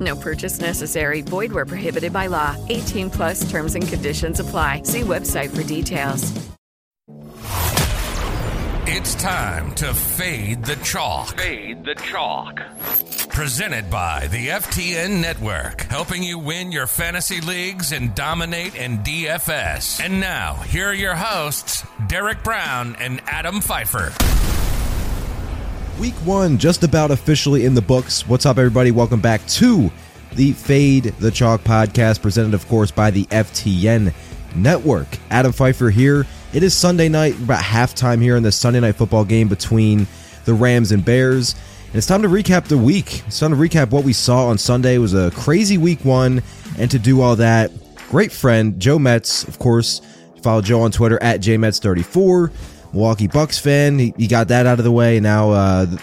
No purchase necessary. Void where prohibited by law. 18 plus terms and conditions apply. See website for details. It's time to fade the chalk. Fade the chalk. Presented by the FTN Network, helping you win your fantasy leagues and dominate in DFS. And now, here are your hosts, Derek Brown and Adam Pfeiffer. Week one, just about officially in the books. What's up, everybody? Welcome back to the Fade the Chalk podcast, presented, of course, by the FTN Network. Adam Pfeiffer here. It is Sunday night, about halftime here in the Sunday night football game between the Rams and Bears. And it's time to recap the week. It's time to recap what we saw on Sunday. It was a crazy week one. And to do all that, great friend Joe Metz, of course. Follow Joe on Twitter at JMetz34. Milwaukee Bucks fan. He, he got that out of the way. Now uh, the,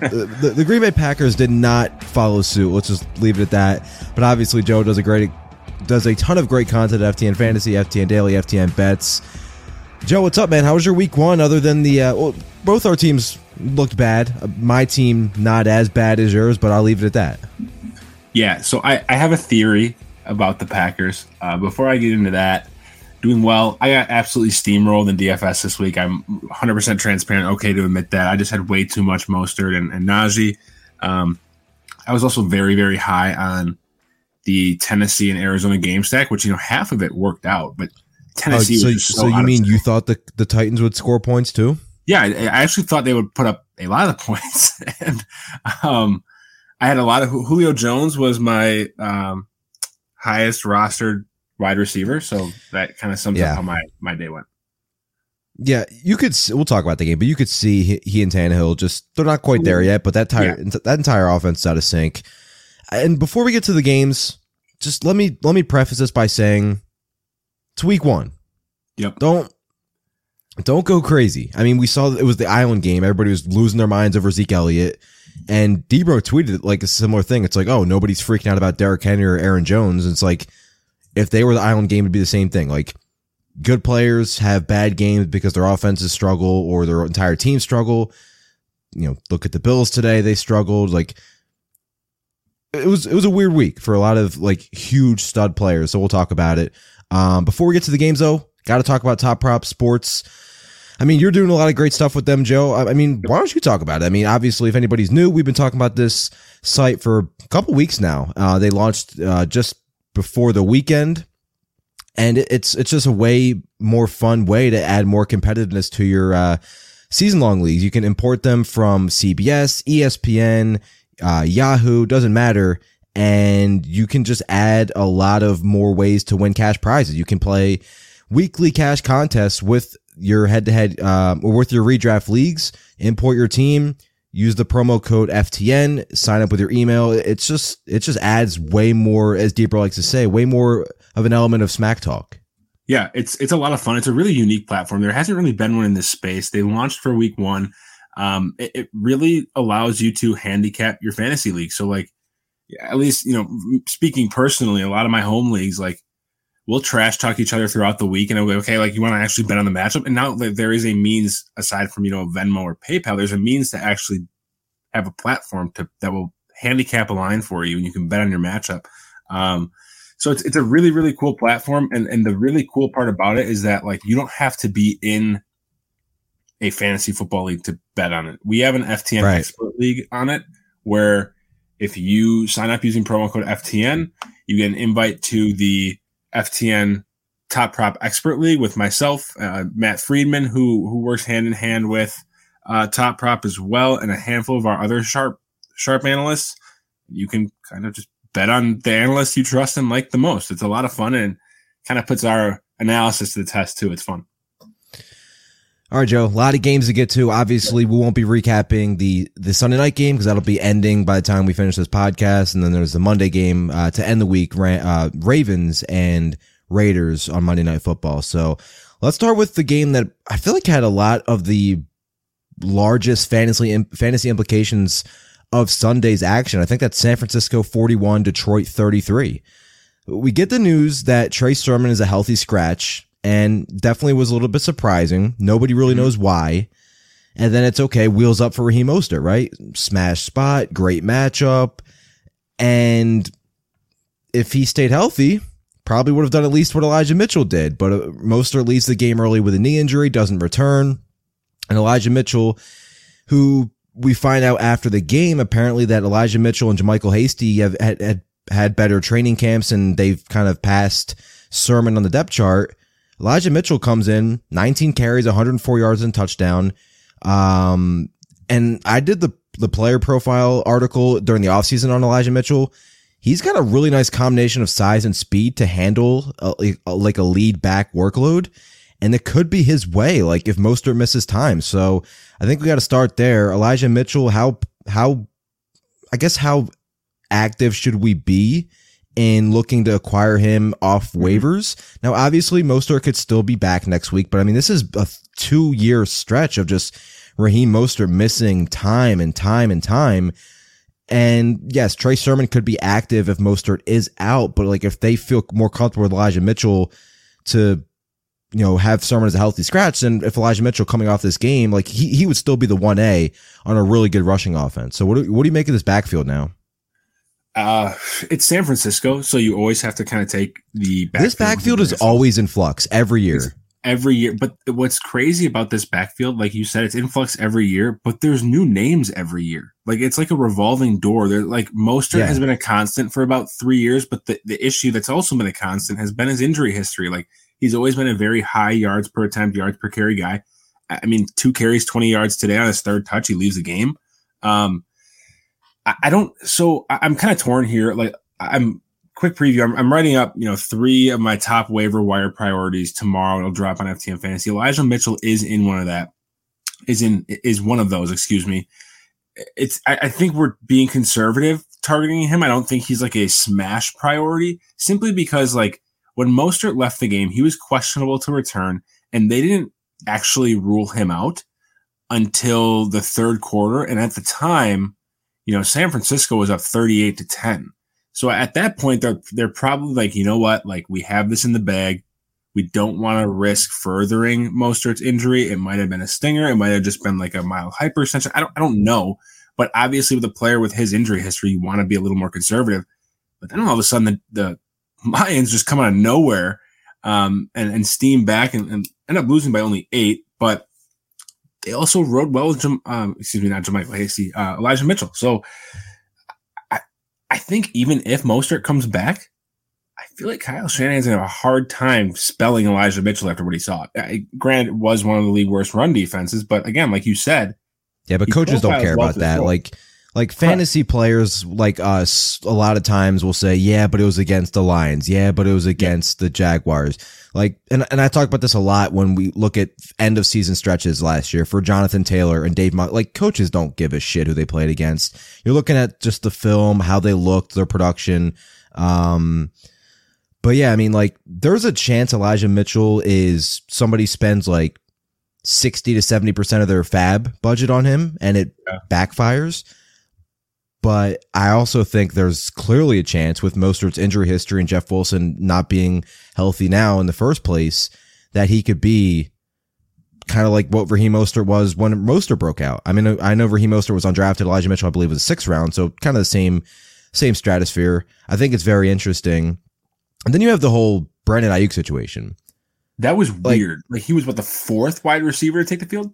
the, the, the Green Bay Packers did not follow suit. Let's just leave it at that. But obviously, Joe does a great, does a ton of great content at FTN Fantasy, FTN Daily, FTN Bets. Joe, what's up, man? How was your week one? Other than the, uh, well, both our teams looked bad. Uh, my team not as bad as yours, but I'll leave it at that. Yeah. So I, I have a theory about the Packers. Uh, before I get into that, doing well. I got absolutely steamrolled in DFS this week. I'm 100% transparent. Okay to admit that. I just had way too much Mostert and, and Najee. Um, I was also very, very high on the Tennessee and Arizona game stack, which, you know, half of it worked out, but Tennessee. Oh, so, so, so you mean you thought the, the Titans would score points too? Yeah, I, I actually thought they would put up a lot of the points. and um, I had a lot of Julio Jones was my um, highest rostered wide receiver. So that kind of sums yeah. up how my, my day went. Yeah, you could. We'll talk about the game, but you could see he, he and Tannehill just they're not quite there mm-hmm. yet. But that entire yeah. that entire offense is out of sync. And before we get to the games, just let me let me preface this by saying it's week one. Yep. Don't don't go crazy. I mean, we saw it was the island game. Everybody was losing their minds over Zeke Elliott. And Debro tweeted like a similar thing. It's like, oh, nobody's freaking out about Derrick Henry or Aaron Jones. It's like if they were the island game, it'd be the same thing. Like good players have bad games because their offenses struggle or their entire team struggle. You know, look at the Bills today; they struggled. Like it was, it was a weird week for a lot of like huge stud players. So we'll talk about it. Um, before we get to the games, though, got to talk about Top Prop Sports. I mean, you're doing a lot of great stuff with them, Joe. I mean, why don't you talk about it? I mean, obviously, if anybody's new, we've been talking about this site for a couple weeks now. Uh, they launched uh, just before the weekend. And it's it's just a way more fun way to add more competitiveness to your uh, season long leagues. You can import them from CBS, ESPN, uh, Yahoo, doesn't matter, and you can just add a lot of more ways to win cash prizes. You can play weekly cash contests with your head to head or with your redraft leagues. Import your team use the promo code FTN, sign up with your email. It's just, it just adds way more, as Deeper likes to say, way more of an element of smack talk. Yeah, it's it's a lot of fun. It's a really unique platform. There hasn't really been one in this space. They launched for week one. Um, it, it really allows you to handicap your fantasy league. So like, at least you know, speaking personally, a lot of my home leagues, like we'll trash talk each other throughout the week and I'll go, okay, like you want to actually bet on the matchup. And now that there is a means aside from, you know, Venmo or PayPal, there's a means to actually have a platform to, that will handicap a line for you and you can bet on your matchup. Um, so it's, it's a really, really cool platform. And, and the really cool part about it is that like you don't have to be in a fantasy football league to bet on it. We have an FTN right. expert league on it where if you sign up using promo code FTN, you get an invite to the FTN top prop expert league with myself, uh, Matt Friedman, who who works hand in hand with uh, top prop as well, and a handful of our other sharp sharp analysts. You can kind of just bet on the analysts you trust and like the most. It's a lot of fun and kind of puts our analysis to the test too. It's fun. All right, Joe. A lot of games to get to. Obviously, we won't be recapping the the Sunday night game because that'll be ending by the time we finish this podcast. And then there's the Monday game uh, to end the week: uh, Ravens and Raiders on Monday Night Football. So let's start with the game that I feel like had a lot of the largest fantasy fantasy implications of Sunday's action. I think that's San Francisco 41, Detroit 33. We get the news that Trey Sermon is a healthy scratch and definitely was a little bit surprising. Nobody really mm-hmm. knows why. And then it's okay, wheels up for Raheem Mostert, right? Smash spot, great matchup. And if he stayed healthy, probably would have done at least what Elijah Mitchell did. But uh, Mostert leaves the game early with a knee injury, doesn't return. And Elijah Mitchell, who we find out after the game, apparently that Elijah Mitchell and JaMycal Hasty have had, had, had better training camps and they've kind of passed Sermon on the depth chart. Elijah Mitchell comes in, 19 carries, 104 yards and touchdown. Um, and I did the, the player profile article during the offseason on Elijah Mitchell. He's got a really nice combination of size and speed to handle a, a, like a lead back workload. And it could be his way, like if Mostert misses time. So I think we got to start there. Elijah Mitchell, how, how, I guess how active should we be in looking to acquire him off mm-hmm. waivers. Now, obviously, Mostert could still be back next week, but I mean, this is a two year stretch of just Raheem Mostert missing time and time and time. And yes, Trey Sermon could be active if Mostert is out, but like if they feel more comfortable with Elijah Mitchell to, you know, have Sermon as a healthy scratch, then if Elijah Mitchell coming off this game, like he, he would still be the 1A on a really good rushing offense. So what do, what do you make of this backfield now? Uh, it's San Francisco, so you always have to kind of take the backfield. This backfield is always in flux every year. It's every year, but what's crazy about this backfield, like you said, it's in flux every year, but there's new names every year. Like it's like a revolving door. There, like Mostert yeah. has been a constant for about three years, but the, the issue that's also been a constant has been his injury history. Like he's always been a very high yards per attempt, yards per carry guy. I mean, two carries, 20 yards today on his third touch, he leaves the game. Um, I, don't. So I, am kind of torn here. Like I'm quick preview. I'm, I'm, writing up, you know, three of my top waiver wire priorities tomorrow. It'll drop on FTN Fantasy. Elijah Mitchell is in one of that. Is in is one of those. Excuse me. It's. I, I think we're being conservative targeting him. I don't think he's like a smash priority simply because like when Mostert left the game, he was questionable to return, and they didn't actually rule him out until the third quarter. And at the time, you know, San Francisco was up 38 to 10. So at that point, they're, they're probably like, you know what? Like we have this in the bag. We don't want to risk furthering Mostert's injury. It might have been a stinger. It might have just been like a mild hyperextension. I don't, I don't know. But obviously with a player with his injury history, you want to be a little more conservative. But then all of a sudden the, the Lions just come out of nowhere, um, and, and steam back and, and end up losing by only eight. But they also rode well with, um, excuse me, not JaMycal Hasty, uh, Elijah Mitchell. So I, I think even if Mostert comes back, I feel like Kyle Shanahan's gonna have a hard time spelling Elijah Mitchell after what he saw. I, granted, it was one of the league worst run defenses, but again, like you said, yeah, but coaches don't care about that. Like like fantasy players like us, a lot of times will say, yeah, but it was against the Lions. Yeah, but it was against the Jaguars. Like, and, and I talk about this a lot when we look at end of season stretches last year for Jonathan Taylor and Dave Mont. Like, coaches don't give a shit who they played against. You're looking at just the film, how they looked, their production. Um, but yeah, I mean, like, there's a chance Elijah Mitchell is somebody spends like 60 to 70% of their fab budget on him and it yeah. backfires. But I also think there's clearly a chance with Mostert's injury history and Jeff Wilson not being healthy now in the first place that he could be kind of like what Raheem Mostert was when Mostert broke out. I mean, I know Raheem Mostert was undrafted. Elijah Mitchell, I believe, was a sixth round. So kind of the same, same stratosphere. I think it's very interesting. And then you have the whole Brandon Aiyuk situation. That was like, weird. Like he was what the fourth wide receiver to take the field.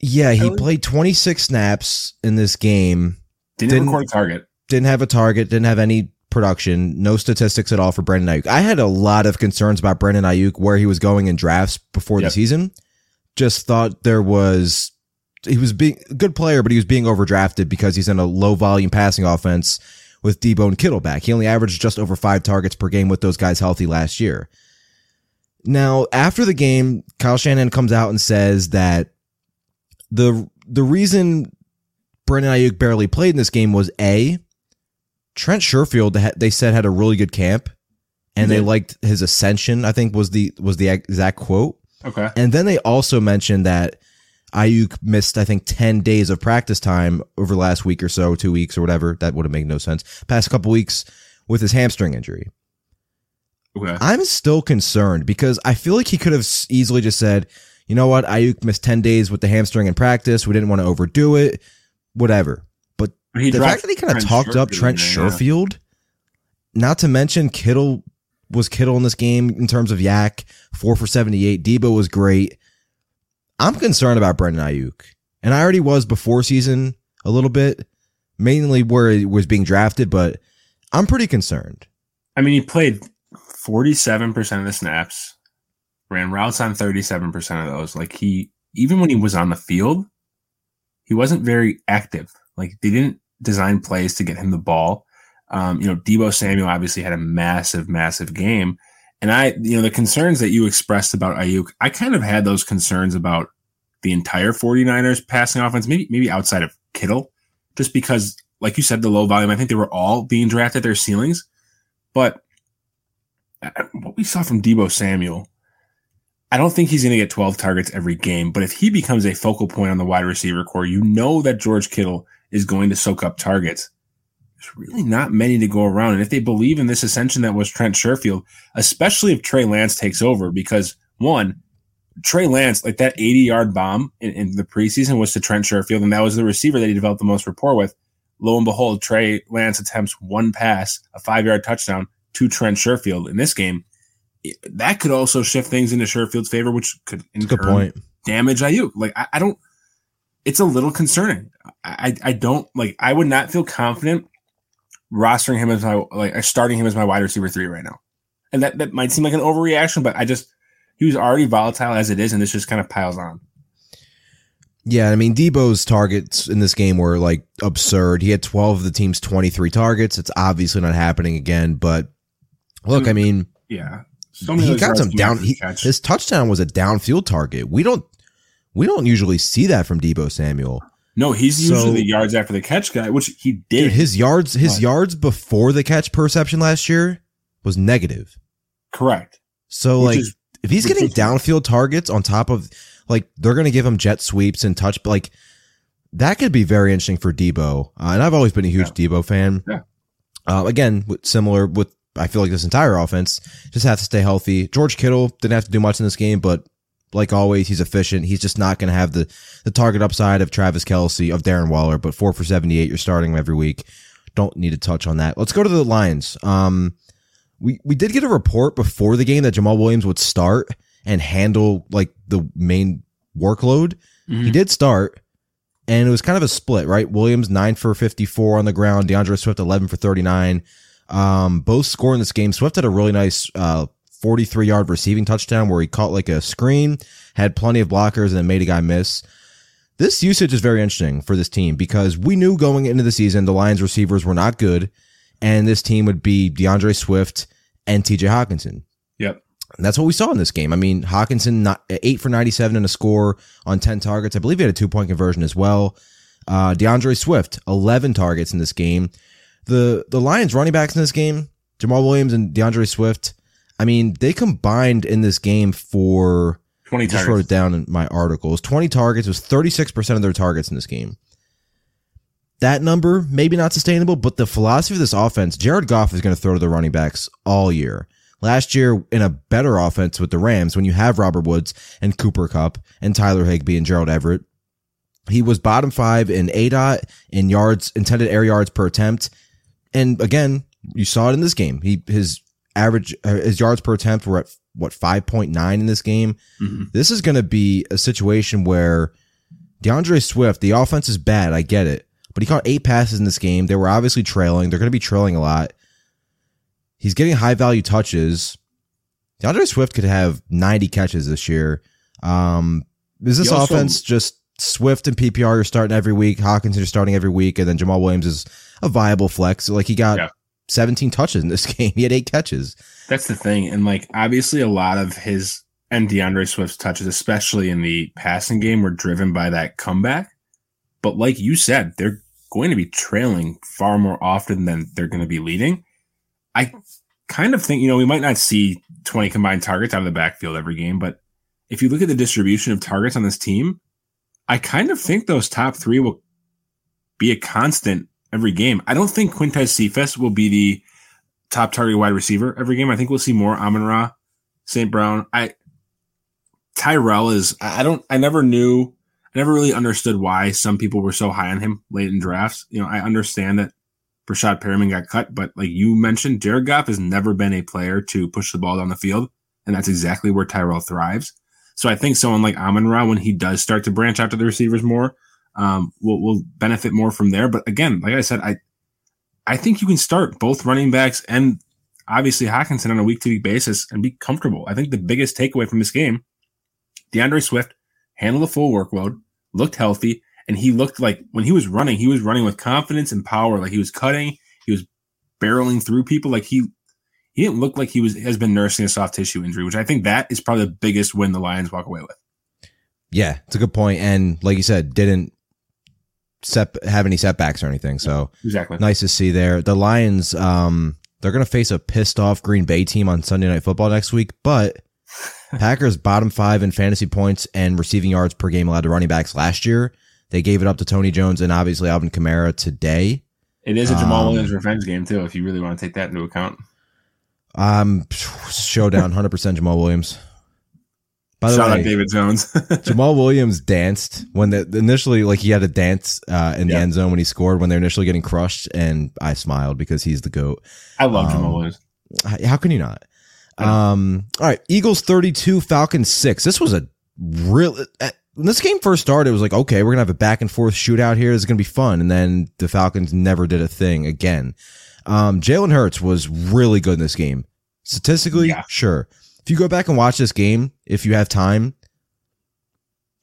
Yeah, he played 26 snaps in this game didn't, didn't record a target. Didn't have a target. Didn't have any production, no statistics at all for Brandon Aiyuk. I had a lot of concerns about Brandon Aiyuk where he was going in drafts before Yep. the season. Just thought there was he was being a good player, but he was being overdrafted because he's in a low volume passing offense with Deebo and Kittle back. He only averaged just over five targets per game with those guys healthy last year. Now, after the game, Kyle Shanahan comes out and says that the the reason Brandon Aiyuk barely played in this game was a Trent Sherfield. They said had a really good camp, and He they liked his ascension. I think was the was the exact quote. Okay. And then they also mentioned that Aiyuk missed, I think, 10 days of practice time over the last week or so, two weeks or whatever. That would have made no sense. Past couple weeks with his hamstring injury. Okay. I'm still concerned because I feel like he could have easily just said, you know what, Aiyuk missed 10 days with the hamstring in practice. We didn't want to overdo it, whatever. But He the fact that he kind of talked up Trent there, yeah. Sherfield, not to mention Kittle was Kittle in this game in terms of YAC, four for 78. Deebo was great. I'm concerned about Brendan Aiyuk. And I already was before season a little bit, mainly where he was being drafted, but I'm pretty concerned. I mean, he played 47% of the snaps, ran routes on 37% of those. Like he, even when he was on the field, he wasn't very active. Like they didn't design plays to get him the ball. Um, you know, Deebo Samuel obviously had a massive, massive game. And I, you know, the concerns that you expressed about Aiyuk, I kind of had those concerns about the entire 49ers passing offense, maybe, maybe outside of Kittle, just because, like you said, the low volume, I think they were all being drafted their ceilings. But uh, what we saw from Deebo Samuel, I don't think he's going to get 12 targets every game. But if he becomes a focal point on the wide receiver corps, you know that George Kittle is going to soak up targets. There's really not many to go around. And if they believe in this ascension that was Trent Sherfield, especially if Trey Lance takes over, because one, Trey Lance, like that 80 yard bomb in, in the preseason was to Trent Sherfield, and that was the receiver that he developed the most rapport with. Lo and behold, Trey Lance attempts one pass, a five yard touchdown to Trent Sherfield in this game. That could also shift things into Sherfield's favor, which could in Good point. damage Aiyuk. Like I, I don't. It's a little concerning. I, I don't like. I would not feel confident rostering him as my like or starting him as my wide receiver three right now. And that that might seem like an overreaction, but I just he was already volatile as it is, and this just kind of piles on. Yeah, I mean Deebo's targets in this game were like absurd. He had 12 of the team's 23 targets. It's obviously not happening again, but look, I mm. mean, Yeah, so he got some down he, his touchdown was a downfield target. We don't we don't usually see that from Deebo Samuel. no, he's so- usually the yards after the catch guy, which he did. Dude, his yards his What? yards before the catch perception last year was negative. correct. So Which like if he's getting downfield targets on top of like they're going to give him jet sweeps and touch like that could be very interesting for Deebo. Uh, and I've always been a huge Deebo fan. Yeah. Uh, again, with, similar with I feel like this entire offense just have to stay healthy. George Kittle didn't have to do much in this game, but like always, he's efficient. He's just not going to have the the target upside of Travis Kelce of Darren Waller, but four for seventy eight. You're starting him every week. Don't need to touch on that. Let's go to the Lions. Um, we we did get a report before the game that Jamaal Williams would start and handle like the main workload. Mm-hmm. He did start, and it was kind of a split, right? Williams nine for fifty four on the ground, D'Andre Swift eleven for thirty nine. Um, both score in this game. Swift had a really nice uh, forty three yard receiving touchdown where he caught like a screen, had plenty of blockers, and then made a guy miss. This usage is very interesting for this team because we knew going into the season the Lions receivers were not good, and this team would be D'Andre Swift and TJ Hockenson. Yep. And that's what we saw in this game. I mean, Hockenson not eight for ninety seven and a score on ten targets. I believe he had a two point conversion as well. Uh, D'Andre Swift eleven targets in this game. The the Lions running backs in this game, Jamaal Williams and D'Andre Swift. I mean, they combined in this game for Twenty targets. I just wrote it down in my articles. 20 targets was 36% of their targets in this game. That number, maybe not sustainable, but the philosophy of this offense, Jared Goff is going to throw to the running backs all year. Last year, in a better offense with the Rams, when you have Robert Woods and Cooper Kupp and Tyler Higbee and Gerald Everett, he was bottom five in ADOT in yards, intended air yards per attempt. And again, you saw it in this game. He, his average, uh, his yards per attempt were at what, 5.9 in this game. Mhm. This is going to be a situation where D'Andre Swift, the offense is bad. I get it. But he caught eight passes in this game. They were obviously trailing. They're going to be trailing a lot. He's getting high value touches. D'Andre Swift could have 90 catches this year. Um, is this also- offense just Swift and PPR You're starting every week? Hawkins you're starting every week, and then Jamaal Williams is a viable flex. Like he got Yeah. 17 touches in this game. He had eight catches. That's the thing. And like obviously a lot of his and D'Andre Swift's touches, especially in the passing game, were driven by that comeback. But like you said, they're going to be trailing far more often than they're going to be leading. I kind of think, you know, we might not see 20 combined targets out of the backfield every game, but if you look at the distribution of targets on this team, I kind of think those top three will be a constant every game. I don't think Quintez Cephus will be the top target wide receiver every game. I think we'll see more Amon Ra, St. Brown. I Tyrell is I don't I never knew I never really understood why some people were so high on him late in drafts. You know, I understand that Breshad Perriman got cut, but like you mentioned, Jared Goff has never been a player to push the ball down the field, and that's exactly where Tyrell thrives. So I think someone like Amon Ra, when he does start to branch out to the receivers more, um, will will benefit more from there. But again, like I said, I I think you can start both running backs and obviously Hockenson on a week to week basis and be comfortable. I think the biggest takeaway from this game, D'Andre Swift handled a full workload, looked healthy, and he looked like when he was running, he was running with confidence and power. Like he was cutting, he was barreling through people. Like he he didn't look like he was has been nursing a soft tissue injury, which I think that is probably the biggest win the Lions walk away with. Yeah, it's a good point. And like you said, didn't set, have any setbacks or anything. So Exactly. nice to see there. The Lions, um, they're going to face a pissed off Green Bay team on Sunday Night Football next week, but Packers bottom five in fantasy points and receiving yards per game allowed to running backs last year. They gave it up to Tony Jones and obviously Alvin Kamara today. It is a Jamaal Um, Williams revenge game too, if you really want to take that into account. Um, showdown, 100% Jamaal Williams. By the Shout way, out David Jones. Jamaal Williams danced when the initially like he had a dance uh, in the end zone when he scored when they're initially getting crushed, and I smiled because he's the goat. I love Um, Jamaal Williams. How can you not? Um, all right, Eagles thirty-two, Falcons six. This was a real. uh, When this game first started, it was like, okay, we're gonna have a back and forth shootout here. This is gonna be fun, and then the Falcons never did a thing again. Um, Jalen Hurts was really good in this game. Statistically, Yeah. sure. If you go back and watch this game, if you have time,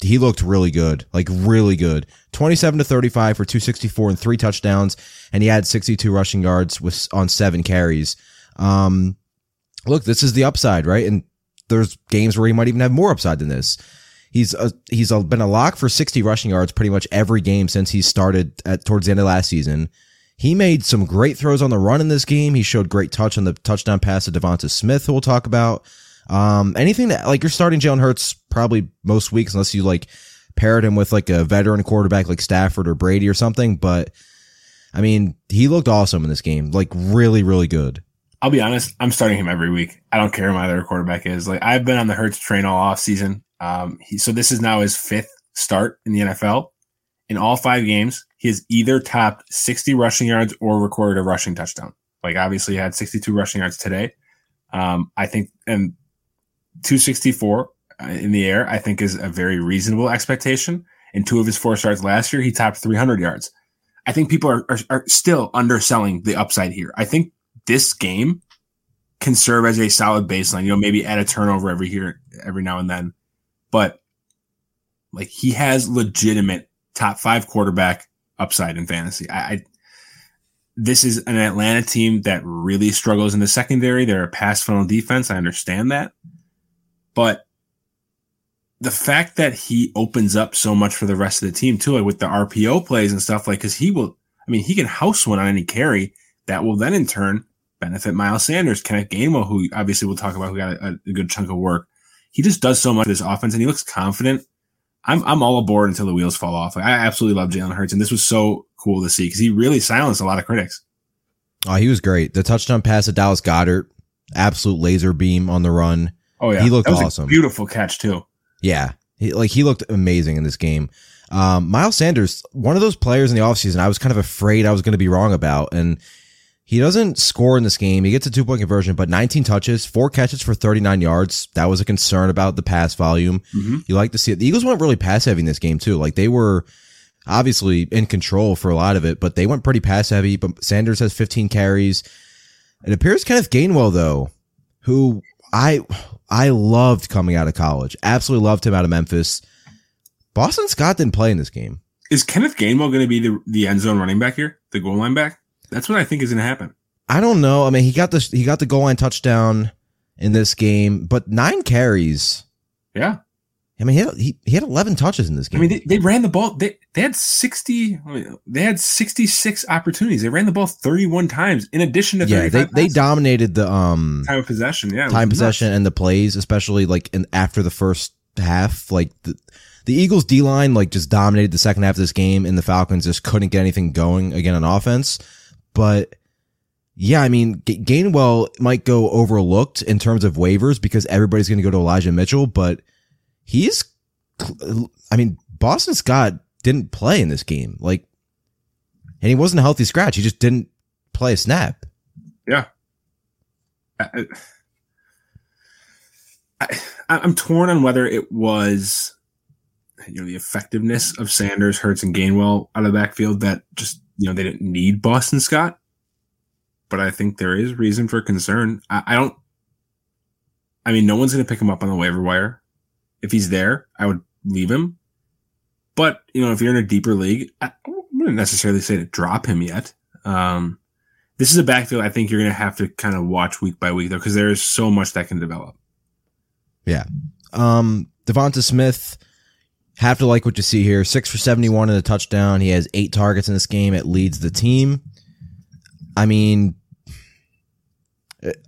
he looked really good, like really good. 27 to 35 for 264 and three touchdowns, and he had 62 rushing yards with on seven carries. Um, look, this is the upside, right? And there's games where he might even have more upside than this. He's a, he's a, been a lock for 60 rushing yards pretty much every game since he started at towards the end of last season. He made some great throws on the run in this game. He showed great touch on the touchdown pass to Devonta Smith, who we'll talk about. Um, anything that like you're starting Jalen Hurts probably most weeks unless you like paired him with like a veteran quarterback like Stafford or Brady or something. But I mean, he looked awesome in this game, like really, really good. I'll be honest, I'm starting him every week. I don't care who my other quarterback is. Like I've been on the Hurts train all off season. Um, he, so this is now his fifth start in the NFL. In all five games, he has either topped 60 rushing yards or recorded a rushing touchdown. Like obviously, he had 62 rushing yards today. Um, I think, and 264 uh, in the air, I think is a very reasonable expectation. In two of his four starts last year, he topped 300 yards. I think people are, are, are still underselling the upside here. I think this game can serve as a solid baseline. You know, maybe add a turnover every here, every now and then, but like he has legitimate top five quarterback upside in fantasy. I, I this is an Atlanta team that really struggles in the secondary. They're a pass funnel defense. I understand that, but the fact that he opens up so much for the rest of the team too, like with the RPO plays and stuff, like because he will. I mean, he can house one on any carry that will then in turn benefit Miles Sanders, Kenneth Gainwell, who obviously we'll talk about, who got a, a good chunk of work. He just does so much of this offense, and he looks confident. I'm I'm all aboard until the wheels fall off. Like, I absolutely love Jalen Hurts, and this was so cool to see because he really silenced a lot of critics. Oh, he was great. The touchdown pass to Dallas Goedert, absolute laser beam on the run. Oh yeah, He looked That was a awesome. beautiful catch too. Yeah. He, like he looked amazing in this game. Um, Miles Sanders, one of those players in the offseason I was kind of afraid I was going to be wrong about. And he doesn't score in this game. He gets a two point conversion, but 19 touches, four catches for 39 yards. That was a concern about the pass volume. Mhm. You like to see it. The Eagles weren't really pass heavy in this game too. Like they were obviously in control for a lot of it, but they went pretty pass heavy. But Sanders has 15 carries. It appears Kenneth Gainwell though, who I I loved coming out of college. Absolutely loved him out of Memphis. Boston Scott didn't play in this game. Is Kenneth Gainwell going to be the, the end zone running back here, the goal line back? That's what I think is going to happen. I don't know. I mean, he got the he got the goal line touchdown in this game, but nine carries. Yeah. I mean, he had, he, he had 11 touches in this game. I mean, they, they ran the ball. They, they had 60, I mean, they had 66 opportunities. They ran the ball 31 times in addition to yeah, they, they dominated the um time of possession. Yeah. Time possession and the plays, especially like in after the first half. Like the, the Eagles D line, like just dominated the second half of this game and the Falcons just couldn't get anything going again on offense. But yeah, I mean, Gainwell might go overlooked in terms of waivers because everybody's going to go to Elijah Mitchell, but he's, I mean, Boston Scott didn't play in this game. Like, and he wasn't a healthy scratch. He just didn't play a snap. Yeah. I, I, I'm torn on whether it was, you know, the effectiveness of Sanders, Hurts, and Gainwell out of the backfield that just, you know, they didn't need Boston Scott but I think there is reason for concern. I, I don't. I mean, no one's going to pick him up on the waiver wire. If he's there, I would leave him. But you know, if you're in a deeper league, I wouldn't necessarily say to drop him yet. Um, this is a backfield I think you're going to have to kind of watch week by week though, because there is so much that can develop. Yeah. Um, Devonta Smith, have to like what you see here. Six for 71 in a touchdown. He has eight targets in this game. It leads the team. I mean,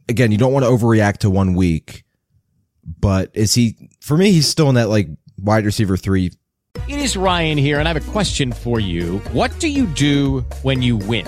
again, you don't want to overreact to one week, but is he, for me, he's still in that like wide receiver three. It is Ryan here, and I have a question for you. What do you do when you win?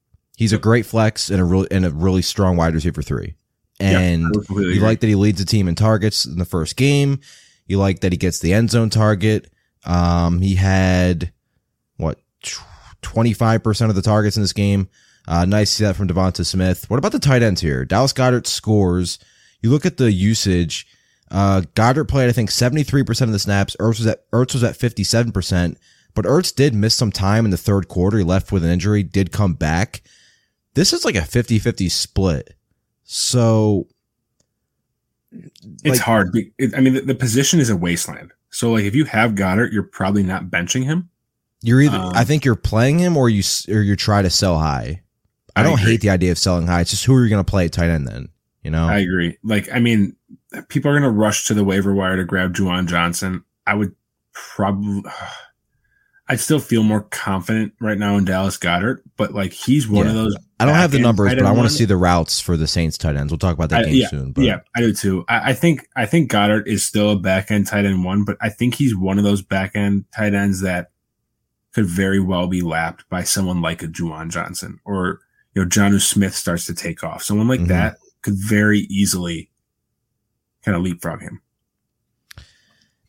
he's a great flex and a real and a really strong wide receiver three. And yeah, you like that he leads the team in targets in the first game. You like that he gets the end zone target. Um, he had what twenty five percent of the targets in this game. Uh, nice to see that from Devonta Smith. What about the tight ends here? Dallas Goedert scores. You look at the usage. Uh, Goedert played, I think, 73% of the snaps. Ertz was at, Ertz was at 57%, but Ertz did miss some time in the third quarter. He left with an injury, did come back. This is like a 50-50 split. So it's like, hard. I mean, the, the, position is a wasteland. So like, if you have Goedert, you're probably not benching him. You're either, um, I think you're playing him or you, or you try to sell high. I, I don't agree. hate the idea of selling high. It's just who are you going to play at tight end then? You know, I agree. Like, I mean, people are going to rush to the waiver wire to grab Juwan Johnson. I would probably, I still feel more confident right now in Dallas Goedert, but like he's one yeah. of those. I don't have the numbers, but I want to see the routes for the Saints tight ends. We'll talk about that I, game yeah, soon. But. Yeah, I do too. I, I, think I think Goedert is still a back end tight end one, but I think he's one of those back end tight ends that could very well be lapped by someone like a Juwan Johnson or you know Jonnu Smith starts to take off. Someone like mm-hmm. that could very easily kind of leapfrog him.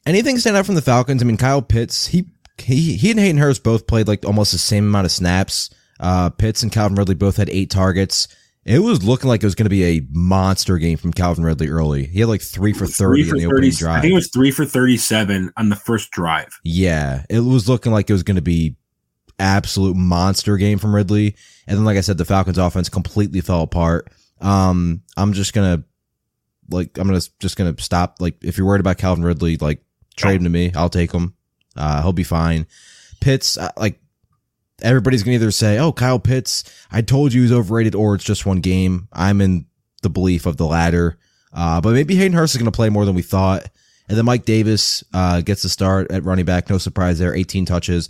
Anything stand out from the Falcons? I mean, Kyle Pitts, he he he and Hayden Hurst both played like almost the same amount of snaps. Uh, Pitts and Calvin Ridley both had eight targets. It was looking like it was going to be a monster game from Calvin Ridley early. He had like three for thirty for in the 30, opening drive. I think it was three for thirty-seven on the first drive. Yeah, it was looking like it was going to be absolute monster game from Ridley. And then, like I said, the Falcons' offense completely fell apart. Um, I'm just gonna like I'm gonna just gonna stop. Like, if you're worried about Calvin Ridley, like trade him to me. I'll take him. Uh, he'll be fine. Pitts, uh, like everybody's gonna either say, "Oh, Kyle Pitts, I told you he's overrated," or it's just one game. I'm in the belief of the latter. Uh, but maybe Hayden Hurst is to play more than we thought. And then Mike Davis uh, gets the start at running back. No surprise there. 18 touches.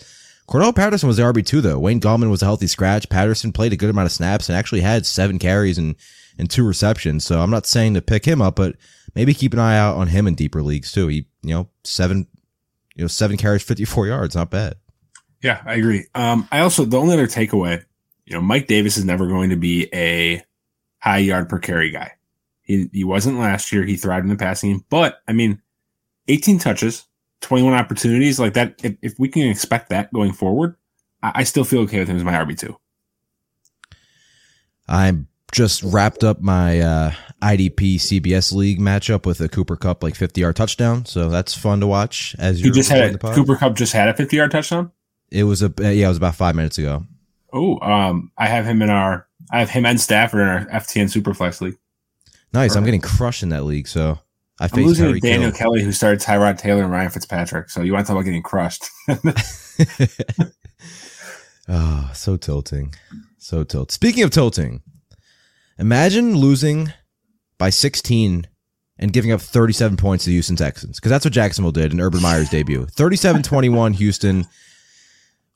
Cordarrelle Patterson was the RB2 though. Wayne Gallman was a healthy scratch. Patterson played a good amount of snaps and actually had seven carries and, and two receptions. So I'm not saying to pick him up, but maybe keep an eye out on him in deeper leagues too. He, you know, seven, you know, seven carries, 54 yards. Not bad. Yeah, I agree. Um, I also, the only other takeaway, you know, Mike Davis is never going to be a high yard per carry guy. He, he wasn't last year. He thrived in the passing game, but I mean, 18 touches, 21 opportunities like that. If, if we can expect that going forward, I, I still feel okay with him as my RB2. I just wrapped up my uh, IDP CBS league matchup with a Cooper Kupp like 50 yard touchdown. So that's fun to watch. As you just had a, Cooper Kupp just had a 50 yard touchdown. It was a yeah, it was about five minutes ago. Oh, um, I have him in our I have him and Stafford in our FTN Superflex league. Nice. I'm getting crushed in that league. So I I'm losing to Daniel Kill. Kelly, who started Tyrod Taylor and Ryan Fitzpatrick. So you want to talk about getting crushed? oh, so tilting, so tilt. Speaking of tilting, imagine losing by 16 and giving up 37 points to the Houston Texans because that's what Jacksonville did in Urban Meyer's debut. 37-21 Houston.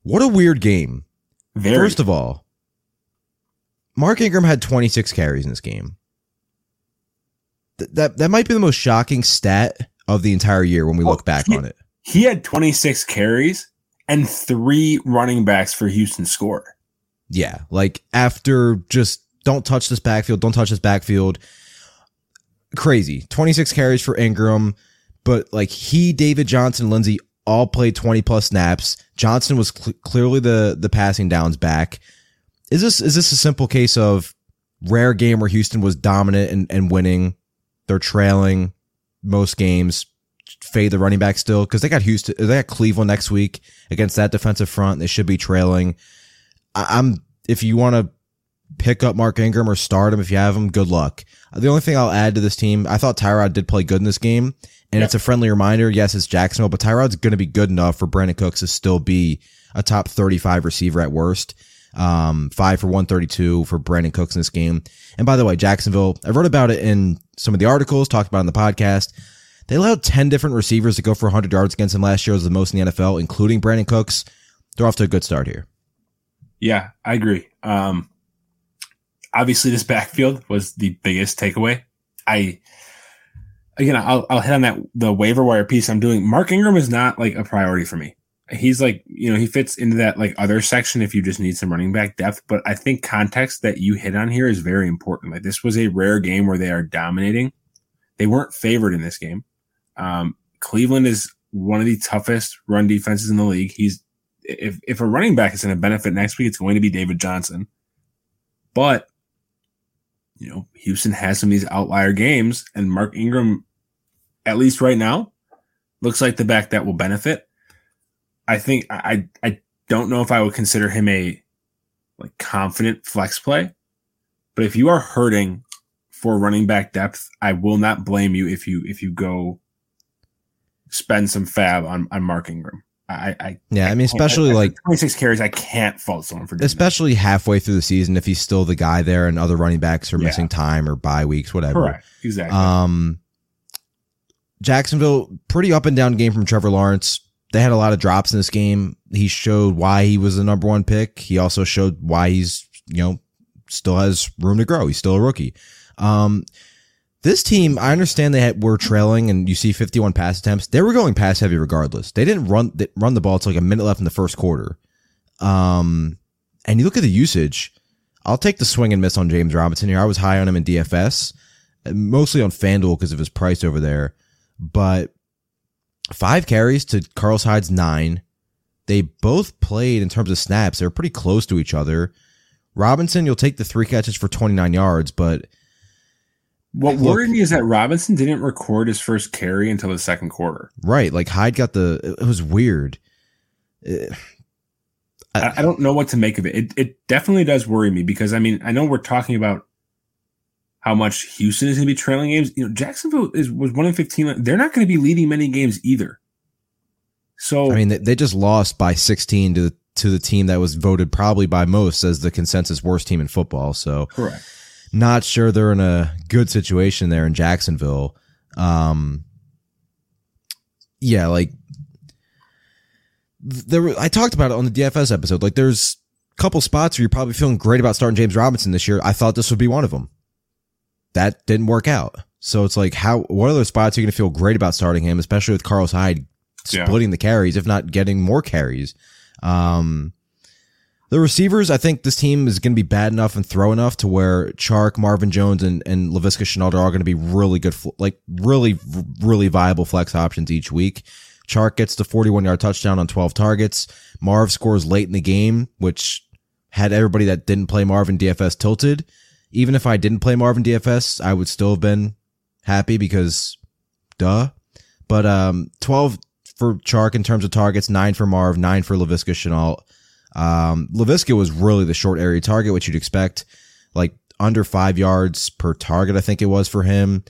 What a weird game. Very. First of all, Mark Ingram had 26 carries in this game. Th- that that might be the most shocking stat of the entire year when we well, look back he, on it. He had 26 carries and three running backs for Houston score. Yeah, like after just don't touch this backfield, don't touch this backfield. Crazy. 26 carries for Ingram, but like he, David Johnson, Lindsay all played 20 plus snaps. Johnson was cl- clearly the the passing downs back. Is this is this a simple case of rare game where Houston was dominant and, and winning? They're trailing most games. Fade the running back still because they got Houston, they got Cleveland next week against that defensive front. They should be trailing. I, I'm if you want to pick up Mark Ingram or start him if you have him, good luck. The only thing I'll add to this team, I thought Tyrod did play good in this game. And it's a friendly reminder. Yes, it's Jacksonville, but Tyrod's going to be good enough for Brandin Cooks to still be a top 35 receiver at worst. Um, five for 132 for Brandin Cooks in this game. And by the way, Jacksonville, I wrote about it in some of the articles, talked about in the podcast. They allowed 10 different receivers to go for 100 yards against them last year. It was the most in the NFL, including Brandin Cooks. They're off to a good start here. Yeah, I agree. Um, obviously, this backfield was the biggest takeaway. I, again, I'll, I'll hit on that the waiver wire piece I'm doing. Mark Ingram is not like a priority for me. He's like, you know, he fits into that like other section if you just need some running back depth. But I think context that you hit on here is very important. Like this was a rare game where they are dominating. They weren't favored in this game. Um, Cleveland is one of the toughest run defenses in the league. He's if if a running back is going to benefit next week, it's going to be David Johnson. But you know, Houston has some of these outlier games, and Mark Ingram, at least right now, looks like the back that will benefit. I think I I don't know if I would consider him a like confident flex play, but if you are hurting for running back depth, I will not blame you if you if you go spend some fab on on Mark Ingram. I, I yeah, I mean, especially I, like 26 carries, I can't fault someone for especially that. halfway through the season if he's still the guy there and other running backs are yeah. missing time or bye weeks, whatever. Correct, exactly. Um, Jacksonville, pretty up and down game from Trevor Lawrence. They had a lot of drops in this game. He showed why he was the number one pick. He also showed why he's you know still has room to grow. He's still a rookie. Um, this team, I understand they had, were trailing, and you see 51 pass attempts. They were going pass heavy regardless. They didn't run they run the ball until like a minute left in the first quarter. Um, and you look at the usage. I'll take the swing and miss on James Robinson here. I was high on him in DFS, mostly on FanDuel because of his price over there. But five carries to Carlos Hyde's nine. They both played in terms of snaps. They were pretty close to each other. Robinson, you'll take the three catches for 29 yards, but what worried me is that Robinson didn't record his first carry until the second quarter. Right. Like Hyde got the, it was weird. Uh, I, I, don't know what to make of it. it. It definitely does worry me because I mean, I know we're talking about how much Houston is going to be trailing games. You know, Jacksonville is was one in 15. They're not going to be leading many games either. So, I mean, they, they just lost by 16 to, to the team that was voted probably by most as the consensus worst team in football. So, correct not sure they're in a good situation there in Jacksonville. Um, yeah, like there. Were, I talked about it on the DFS episode. Like, there's a couple spots where you're probably feeling great about starting James Robinson this year. I thought this would be one of them. That didn't work out. So it's like, how? What other spots are you going to feel great about starting him, especially with Carlos Hyde Yeah. splitting the carries, if not getting more carries? Um, the receivers, I think this team is going to be bad enough and throw enough to where Chark, Marvin Jones, and and Laviska Shenault are all going to be really good, like really, really viable flex options each week. Chark gets the 41 yard touchdown on 12 targets. Marv scores late in the game, which had everybody that didn't play Marvin DFS tilted. Even if I didn't play Marvin DFS, I would still have been happy because duh. But um 12 for Chark in terms of targets, 9 for Marv, 9 for Laviska Shenault. Um Laviska was really the short area target, which you'd expect, like under 5 yards per target I think it was for him.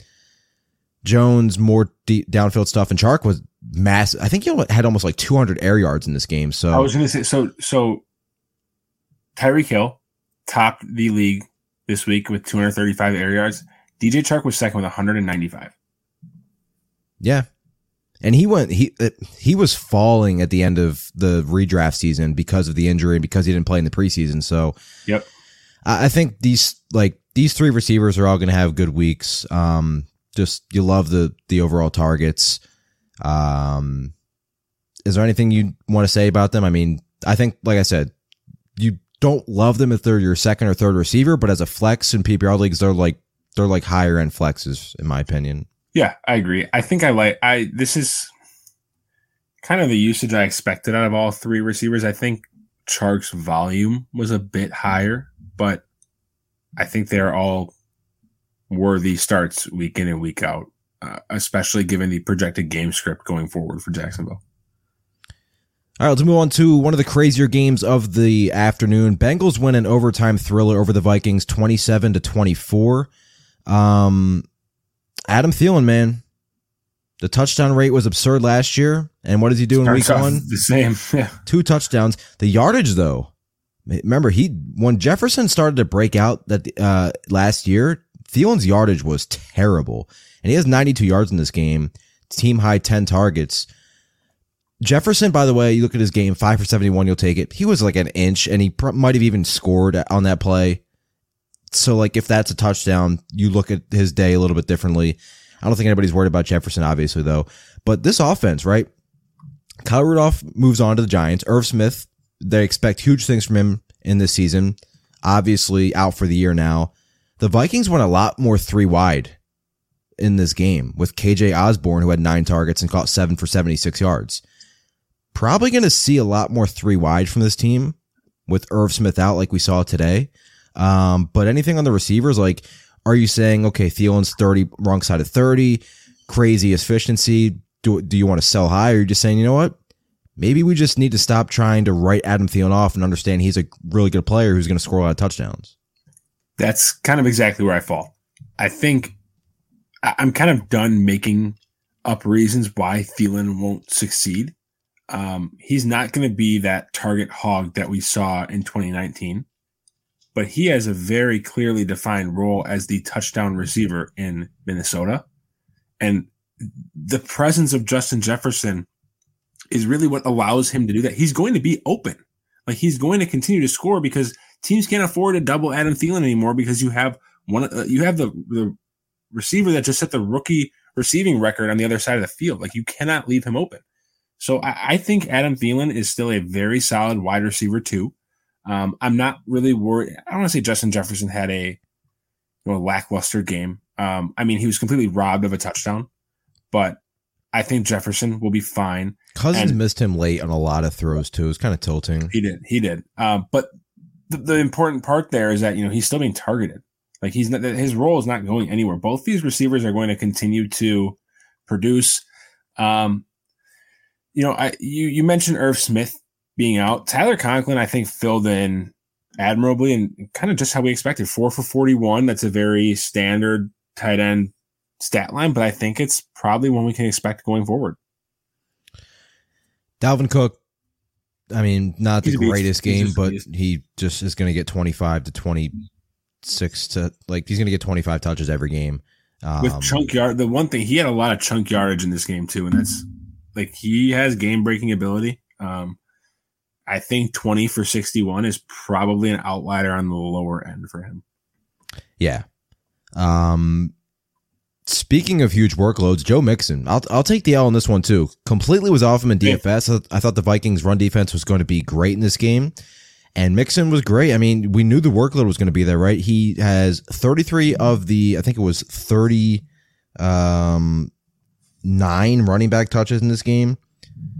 Jones more deep downfield stuff and Chark was massive. I think he had almost like 200 air yards in this game. So I was going to say so. So Tyreek Hill topped the league this week with 235 air yards. DJ Chark was second with 195. Yeah. And he went he uh, he was falling at the end of the redraft season because of the injury and because he didn't play in the preseason. So Yep. I I think these like these three receivers are all going to have good weeks. Um, just you love the the overall targets. Um, is there anything you want to say about them? I mean, I think like I said, you don't love them if they're your second or third receiver, but as a flex in PPR leagues, they're like they're like higher end flexes in my opinion. Yeah, I agree. I think I like I this is kind of the usage I expected out of all three receivers. I think Chark's volume was a bit higher, but I think they're all worthy starts week in and week out, uh, especially given the projected game script going forward for Jacksonville. All right, let's move on to one of the crazier games of the afternoon. Bengals win an overtime thriller over the Vikings, twenty-seven to twenty-four. Um, Adam Thielen, man, the touchdown rate was absurd last year, and what does he do in week one? The same. Yeah. Two touchdowns. The yardage, though, remember he when Jefferson started to break out that uh, last year, Thielen's yardage was terrible, and he has ninety-two yards in this game, team high ten targets. Jefferson, by the way, you look at his game, five for 71, you'll take it. He was like an inch and he pr- might have even scored on that play. So, like, if that's a touchdown, you look at his day a little bit differently. I don't think anybody's worried about Jefferson, obviously, though. But this offense, right? Kyle Rudolph moves on to the Giants. Irv Smith, they expect huge things from him in this season. Obviously, out for the year now. The Vikings went a lot more three wide in this game with KJ Osborn, who had nine targets and caught seven for 76 yards probably going to see a lot more three wide from this team with Irv Smith out, like we saw today. Um, but anything on the receivers, like, are you saying, okay, Thielen's 30, wrong side of 30, crazy efficiency? Do, do you want to sell high? Or are you just saying, you know what? Maybe we just need to stop trying to write Adam Thielen off and understand he's a really good player who's going to score a lot of touchdowns. That's kind of exactly where I fall. I think I'm kind of done making up reasons why Thielen won't succeed. Um, he's not going to be that target hog that we saw in 2019, but he has a very clearly defined role as the touchdown receiver in Minnesota. And the presence of Justin Jefferson is really what allows him to do that. He's going to be open. Like he's going to continue to score because teams can't afford to double Adam Thielen anymore because you have one, uh, you have the, the receiver that just set the rookie receiving record on the other side of the field. Like you cannot leave him open. So I, I think Adam Thielen is still a very solid wide receiver too. Um, I'm not really worried. I don't want to say Justin Jefferson had a you know, lackluster game. Um, I mean, he was completely robbed of a touchdown, but I think Jefferson will be fine. Cousins And- missed him late on a lot of throws, too. It was kind of tilting. He did. He did. Um, but the, the important part there is that, you know, he's still being targeted. Like he's not, his role is not going anywhere. Both these receivers are going to continue to produce. Um, you know, I, you, you mentioned Irv Smith being out. Tyler Conklin, I think filled in admirably and kind of just how we expected. Four for 41. That's a very standard tight end stat line, but I think it's probably one we can expect going forward. Dalvin Cook, I mean, not He's the a beast. greatest game, but he just is going to get 25 to 26 to like he's going to get 25 touches every game. Um, With chunk yard, the one thing he had a lot of chunk yardage in this game too, and that's like he has game breaking ability. Um, I think 20 for 61 is probably an outlier on the lower end for him. Yeah. Um, speaking of huge workloads, Joe Mixon, I'll I'll take the L on this one too. Completely was off him in DFS. I, I thought the Vikings' run defense was going to be great in this game, and Mixon was great. I mean, we knew the workload was going to be there, right? He has 33 of the, I think it was 30, um, nine running back touches in this game.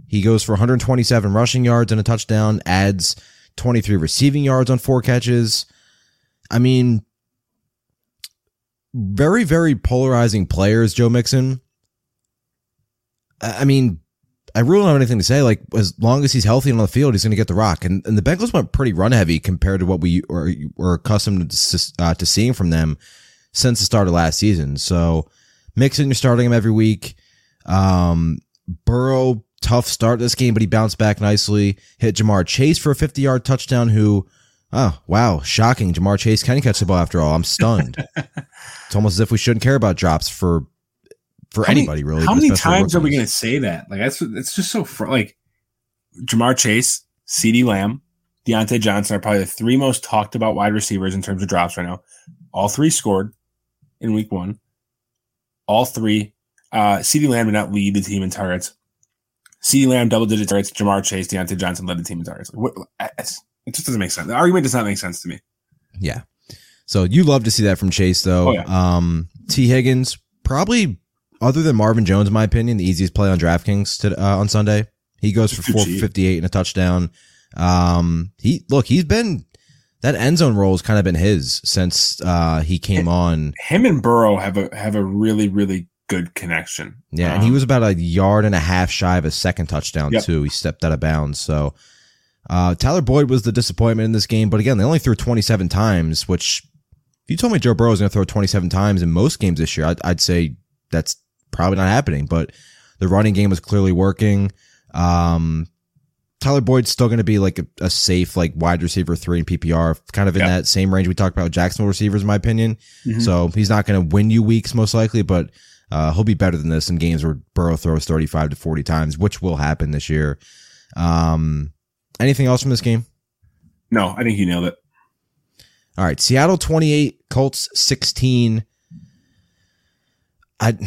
He goes for 127 rushing yards and a touchdown, adds 23 receiving yards on four catches. I mean, very, very polarizing players, Joe Mixon. I mean, I really don't have anything to say. Like, as long as he's healthy and on the field, he's going to get the rock. And, and the Bengals went pretty run heavy compared to what we were, were accustomed to, uh, to seeing from them since the start of last season. So, Mixon, you're starting him every week. Um, Burrow, tough start this game, but he bounced back nicely. Hit Ja'Marr Chase for a 50 yard touchdown, who, oh, wow, shocking. Ja'Marr Chase can catch the ball after all. I'm stunned. it's almost as if we shouldn't care about drops for for How many- anybody, really. How many times are we going to say that? Like that's it's just so fr- like Ja'Marr Chase, CeeDee Lamb, Diontae Johnson are probably the three most talked about wide receivers in terms of drops right now. All three scored in week one. All three. Uh, CeeDee Lamb did not lead the team in targets. CeeDee Lamb double digit targets. Ja'Marr Chase, Diontae Johnson led the team in targets. It just doesn't make sense. The argument does not make sense to me. Yeah. So you love to see that from Chase, though. Oh, yeah. Um, Tee Higgins, probably other than Marvin Jones, in my opinion, the easiest play on DraftKings to, uh, on Sunday. He goes for Too four cheap. fifty eight and a touchdown. Um, he look, he's been that end zone role has kind of been his since uh he came on. Him and Burrow have a have a really really good connection. Yeah, and he Um, was about a yard and a half shy of a second touchdown Yep. too. He stepped out of bounds. So uh Tyler Boyd was the disappointment in this game, but again, they only threw 27 times, which if you told me Joe Burrow was going to throw 27 times in most games this year, I'd, I'd say that's probably not happening, but the running game was clearly working. Um Tyler Boyd's still going to be like a, a safe like wide receiver 3 in PPR, kind of in Yeah. that same range we talked about Jacksonville receivers in my opinion. Mhm. So he's not going to win you weeks most likely, but uh, he'll be better than this in games where Burrow throws 35 to 40 times, which will happen this year. Um, anything else from this game? no, I think you nailed it. All right, Seattle 28, Colts 16. I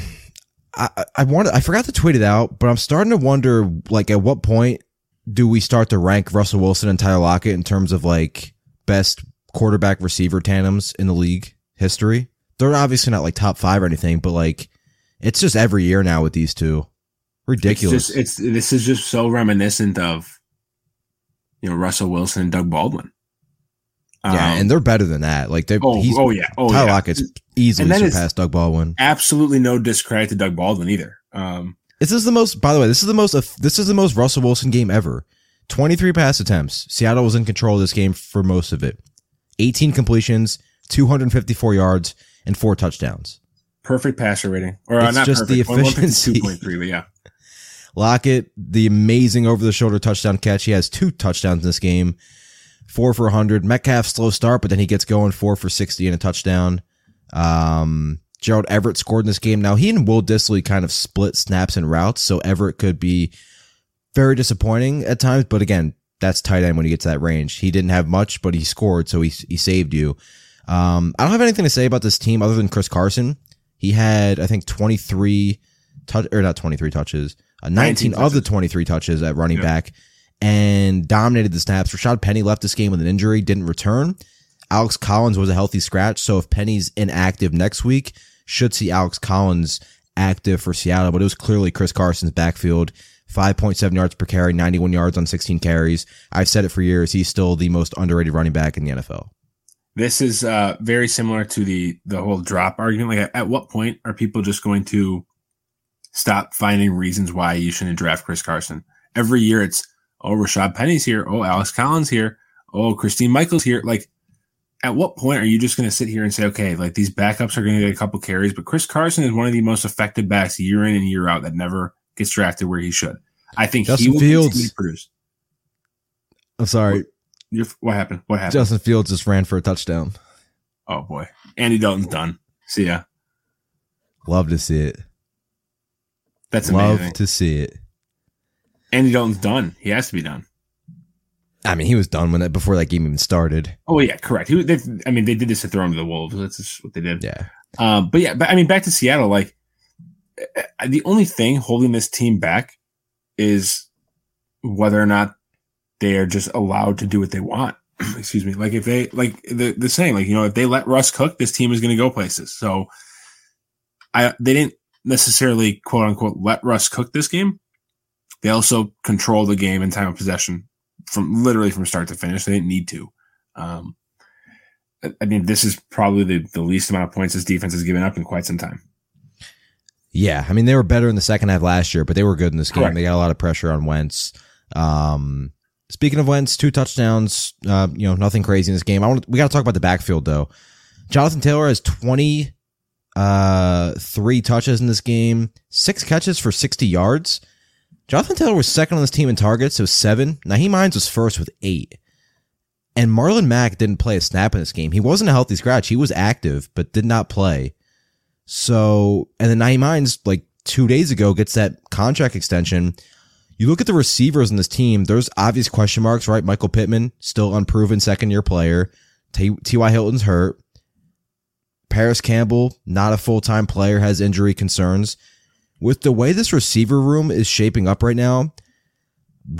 I I wanted I forgot to tweet it out, but I'm starting to wonder like at what point do we start to rank Russell Wilson and Tyler Lockett in terms of like best quarterback receiver tandems in the league history? They're obviously not like top 5 or anything, but like it's just every year now with these two. Ridiculous. It's just it's this is just so reminiscent of you know Russell Wilson and Doug Baldwin. yeah, Um, and they're better than that. Like they oh he's oh yeah oh Tyler yeah. Lockett's easily surpassed Doug Baldwin. absolutely no discredit to Doug Baldwin either. Um, This is the most, by the way, this is the most, this is the most Russell Wilson game ever. 23 pass attempts. Seattle was in control of this game for most of it. 18 completions, 254 yards, and four touchdowns. Perfect passer rating, or uh, It's not just the perfect, efficiency. two point three, but yeah, Lockett, the amazing over the shoulder touchdown catch. He has two touchdowns in this game. Four for 100. Metcalf, slow start, but then he gets going four for 60 and a touchdown. Um, Gerald Everett scored in this game. Now, he and Will Dissly kind of split snaps and routes, so Everett could be very disappointing at times. But again, that's tight end when you get to that range. He didn't have much, but he scored, so he, he saved you. Um, I don't have anything to say about this team other than Chris Carson. He had, I think, 23 touch, or not 23 touches, uh, 19, 19 of the 23 touches at running Yeah. back and dominated the snaps. Rashaad Penny left this game with an injury, didn't return. Alex Collins was a healthy scratch. So if Penny's inactive next week, should see Alex Collins active for Seattle, but it was clearly Chris Carson's backfield. 5.7 yards per carry, 91 yards on 16 carries. I've said it for years. He's still the most underrated running back in the NFL. This is uh, very similar to the the whole drop argument. Like, at, at what point are people just going to stop finding reasons why you shouldn't draft Chris Carson? Every year, it's oh Rashaad Penny's here, oh Alex Collins here, oh Christine Michaels here. Like, at what point are you just going to sit here and say, okay, like these backups are going to get a couple carries, but Chris Carson is one of the most effective backs year in and year out that never gets drafted where he should. I think he Justin will Fields. produce. I'm sorry. You're, what happened? What happened? Justin Fields just ran for a touchdown. Oh boy, Andy Dalton's done. See ya. Love to see it. That's Love to see it. Andy Dalton's done. He has to be done. I mean, he was done when that before that game even started. Oh yeah, correct. He, they, I mean, they did this to throw him to the wolves. That's just what they did. Yeah. Um, but yeah, but I mean, back to Seattle. Like uh, the only thing holding this team back is whether or not they are just allowed to do what they want. Excuse me. Like if they like the the saying, like you know, if they let Russ cook, this team is going to go places. So I they didn't necessarily quote unquote let Russ cook this game. They also control the game in time of possession from literally from start to finish. They didn't need to. Um, I- I mean, this is probably the, the least amount of points this defense has given up in quite some time. Yeah, I mean they were better in the second half last year, but they were good in this game. Correct. They got a lot of pressure on Wentz. Um, speaking of Wentz, two touchdowns. Uh, you know, nothing crazy in this game. I want we got to talk about the backfield though. Jonathan Taylor has twenty uh three touches in this game, six catches for sixty yards. Jonathan Taylor was second on this team in targets, so seven. Nyheim Hines was first with eight. And Marlon Mack didn't play a snap in this game. He wasn't a healthy scratch. He was active, but did not play. So, and then Nyheim Hines, like two days ago, gets that contract extension. You look at the receivers in this team, there's obvious question marks, right? Michael Pittman, still unproven second year player. T.Y. Hilton's hurt. Parris Campbell, not a full time player, has injury concerns. With the way this receiver room is shaping up right now,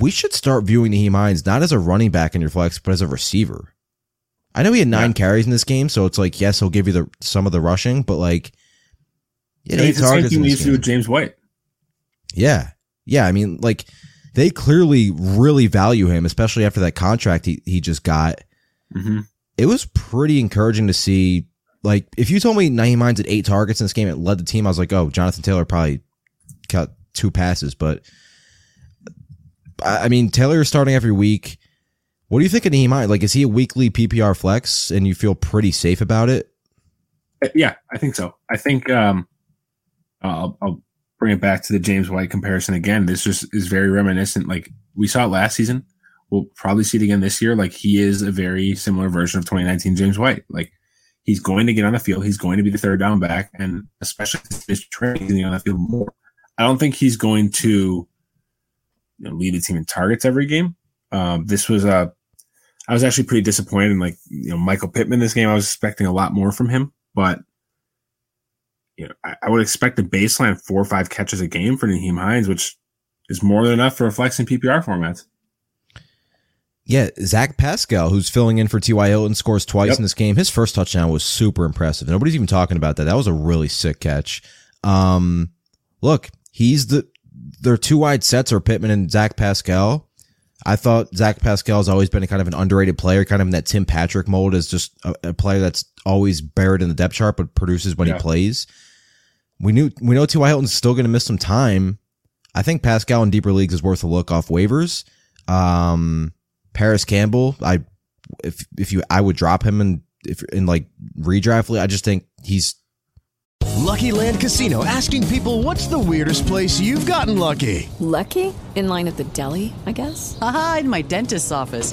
we should start viewing Nyheim Hines not as a running back in your flex, but as a receiver. I know he had nine carries in this game, so it's like, yes, he'll give you the some of the rushing, but like, And eight it's the same thing in we this used to do with James White. Yeah. Yeah. I mean, like, they clearly really value him, especially after that contract he, he just got. Mm-hmm. It was pretty encouraging to see. Like, if you told me Nyheim Hines had eight targets in this game, it led the team, I was like, oh, Jonathan Taylor probably got two passes. But, I I mean, Taylor is starting every week. What do you think of Nyheim Hines? Like, is he a weekly PPR flex and you feel pretty safe about it? Uh, Yeah, I think so. I think um, I'll, I'll bring it back to the James White comparison again. This just is very reminiscent. Like we saw it last season. We'll probably see it again this year. Like he is a very similar version of 2019 James White. Like he's going to get on the field. He's going to be the third down back, and especially this training, on the field more. I don't think he's going to you know, lead the team in targets every game. Um, this was a I was actually pretty disappointed in like you know Michael Pittman this game. I was expecting a lot more from him, but you know I, I would expect a baseline four or five catches a game for Nyheim Hines, which is more than enough for a flex in PPR formats. Yeah, Zach Pascal, who's filling in for T.Y. Hilton, scores twice Yep. in this game. His first touchdown was super impressive. Nobody's even talking about that. That was a really sick catch. Um, look, he's the their two wide sets are Pittman and Zach Pascal. I thought Zach Pascal has always been a kind of an underrated player, kind of in that Tim Patrick mold, as just a, a player that's always buried in the depth chart but produces when Yeah. he plays. We knew we know T.Y. Hilton's still going to miss some time. I think Pascal in deeper leagues is worth a look off waivers. Um, Parris Campbell, I if if you I would drop him in if in like redraft league. I just think he's Lucky Land Casino asking people what's the weirdest place you've gotten lucky? Lucky? In line at the deli, I guess? Aha, in my dentist's office.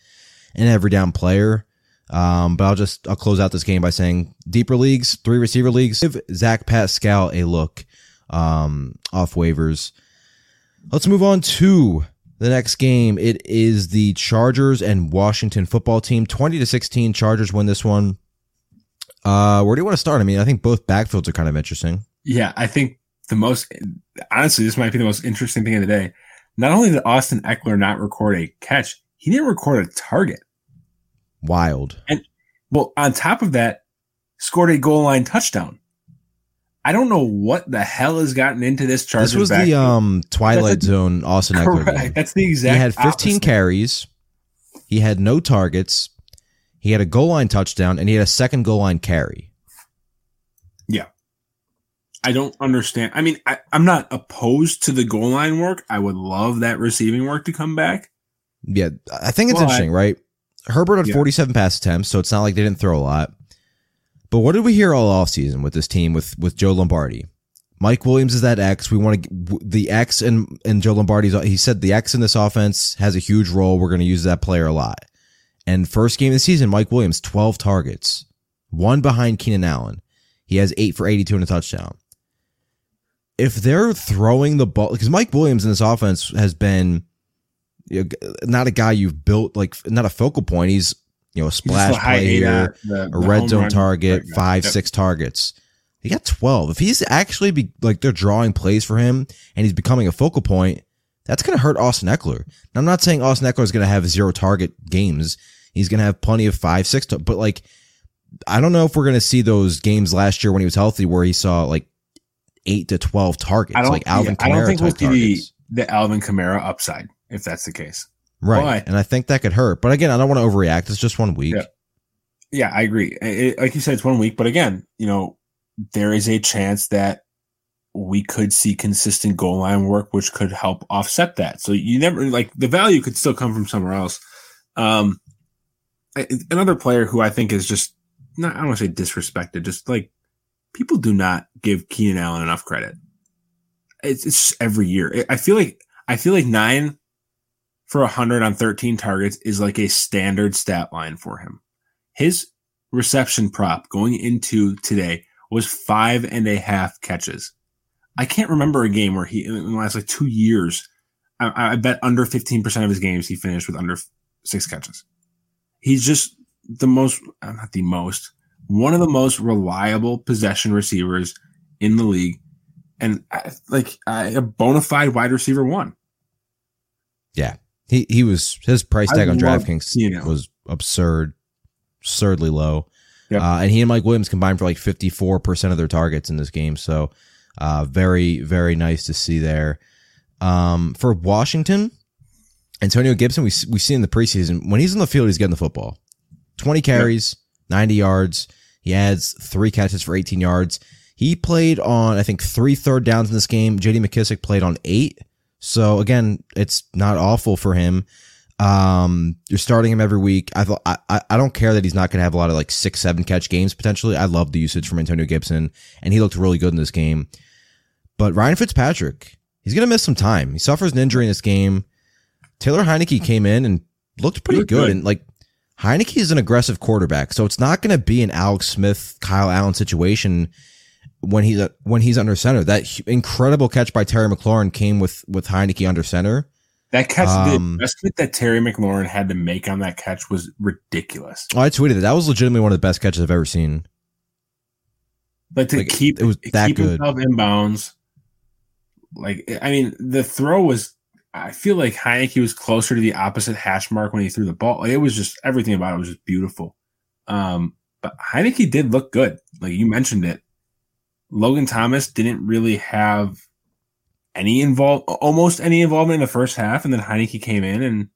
an every down player. Um, but I'll just I'll close out this game by saying deeper leagues, three receiver leagues, give Zach Pascal a look um, off waivers. Let's move on to the next game. It is the Chargers and Washington football team. Twenty to sixteen, Chargers win this one. Uh, where do you want to start? I mean, I think both backfields are kind of interesting. Yeah, I think the most honestly, this might be the most interesting thing of the day. Not only did Austin Ekeler not record a catch, he didn't record a target. Wild. And well, on top of that, scored a goal line touchdown. I don't know what the hell has gotten into this Chargers. This was the backfield. um Twilight a- Zone Austin Ekeler game. That's the exact He had 15 opposite. carries. He had no targets. He had a goal line touchdown and he had a second goal line carry. Yeah. I don't understand. I mean, I, I'm not opposed to the goal line work. I would love that receiving work to come back. Yeah, I think it's But- interesting, right? Herbert had Yeah. 47 pass attempts, so it's not like they didn't throw a lot. But what did we hear all offseason with this team with with Joe Lombardi? Mike Williams is that X. We want to the X and and Joe Lombardi's. He said the X in this offense has a huge role. We're going to use that player a lot. And first game of the season, Mike Williams 12 targets, one behind Keenan Allen. He has eight for 82 and a touchdown. If they're throwing the ball, because Mike Williams in this offense has been you know, not a guy you've built like not a focal point. He's you know a splash play here, the- a red zone target, target. five Yep. six targets. He got twelve. If he's actually be like they're drawing plays for him and he's becoming a focal point, that's going to hurt Austin Ekeler. Now, I'm not saying Austin Ekeler is going to have zero target games. He's going to have plenty of five six, to, but like I don't know if we're going to see those games last year when he was healthy where he saw like eight to twelve targets, I don't, like Alvin yeah, I don't think we'll see the, the Alvin Kamara upside if that's the case. Right. But- and I think that could hurt. But again, I don't want to overreact. It's just one week. Yeah. Yeah, I agree. It- like you said, it's one week, but again, you know, there is a chance that we could see consistent goal line work, which could help offset that. So you never like the value could still come from somewhere else. Um, another player who I think is just not, I don't want to say disrespected, just like people do not give Keenan Allen enough credit. It's, it's every year. I feel like, I feel like nine for 100 on 13 targets is like a standard stat line for him. His reception prop going into today was five and a half catches. I can't remember a game where he, in the last like two years, I, I bet under 15% of his games he finished with under six catches. He's just the most, uh, not the most, one of the most reliable possession receivers in the league. And I, like uh, a bona fide wide receiver one. Yeah. He he was his price I tag on DraftKings was absurd, absurdly low. Yep. Uh, and he and Mike Williams combined for like fifty four percent of their targets in this game. So, uh, very very nice to see there. Um, for Washington, Antonio Gibson, we s- we see in the preseason when he's on the field, he's getting the football. Twenty carries, ninety yards. He adds three catches for eighteen yards. He played on I think three third downs in this game. J.D. McKissic played on eight. So again, it's not awful for him. Um, you're starting him every week. I thought I, I I don't care that he's not going to have a lot of like six, seven catch games potentially. I love the usage from Antonio Gibson, and he looked really good in this game. But Ryan Fitzpatrick, he's going to miss some time. He suffers an injury in this game. Taylor Heinicke came in and looked pretty looked good, good. and like Heinicke is an aggressive quarterback, so it's not going to be an Alex Smith, Kyle Allen situation when he's when he's under center. That incredible catch by Terry McLaurin came with with Heinicke under center. That catch, Um, the investment that Terry McLaurin had to make on that catch was ridiculous. Oh, I tweeted that. That was legitimately one of the best catches I've ever seen. But to Like, keep it was that keep good. himself in bounds, like I mean, the throw was. I feel like Heinicke was closer to the opposite hash mark when he threw the ball. Like, it was just everything about it was just beautiful. Um, but Heinicke did look good, like you mentioned it. Logan Thomas didn't really have any involve, almost any involvement in the first half, and then Heinicke came in and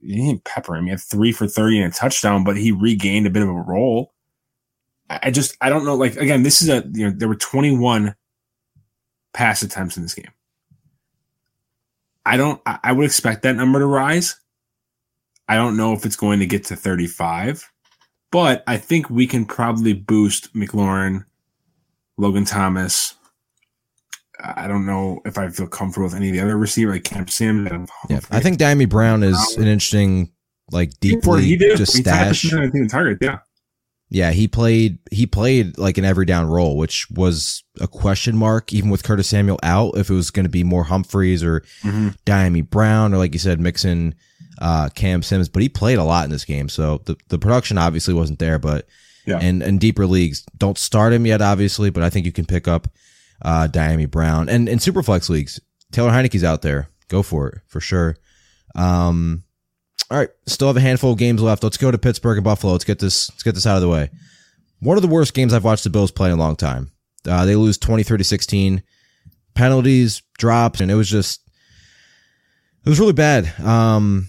he didn't pepper him. He had three for thirty and a touchdown, but he regained a bit of a role. I just I don't know. Like again, this is a you know there were 21 pass attempts in this game. I don't. I would expect that number to rise. I don't know if it's going to get to 35, but I think we can probably boost McLaurin, Logan Thomas. I don't know if I feel comfortable with any of the other receivers like Cam Sims. and Yeah, I think Dyami Brown is an interesting, like deep he did just stash. target. Yeah, Yeah, he played he played like an every down role, which was a question mark even with Curtis Samuel out if it was going to be more Humphries or. Dyami Brown or like you said mixing uh, Cam Sims, but he played a lot in this game, so the the production obviously wasn't there, but Yeah. and and deeper leagues don't start him yet, obviously, but I think you can pick up uh, Dyami Brown, and in Superflex leagues, Taylor Heinicke's out there. Go for it for sure. Um, all right, still have a handful of games left. Let's go to Pittsburgh and Buffalo. Let's get this. Let's get this out of the way. One of the worst games I've watched the Bills play in a long time. Uh, they lose 23 to 16. Penalties, drops, and it was just it was really bad. Um,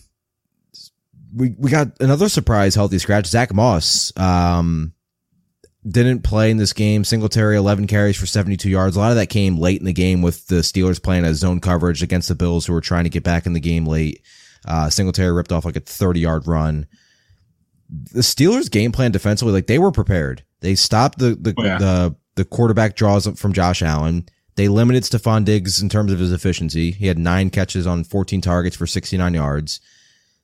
we we got another surprise healthy scratch. Zach Moss um, didn't play in this game. Singletary 11 carries for 72 yards. A lot of that came late in the game with the Steelers playing a zone coverage against the Bills, who were trying to get back in the game late. Uh, Singletary ripped off like a 30 yard run. The Steelers' game plan defensively, like they were prepared. They stopped the the Oh, yeah. the, the quarterback draws from Josh Allen. They limited Stefon Diggs in terms of his efficiency. He had nine catches on 14 targets for 69 yards.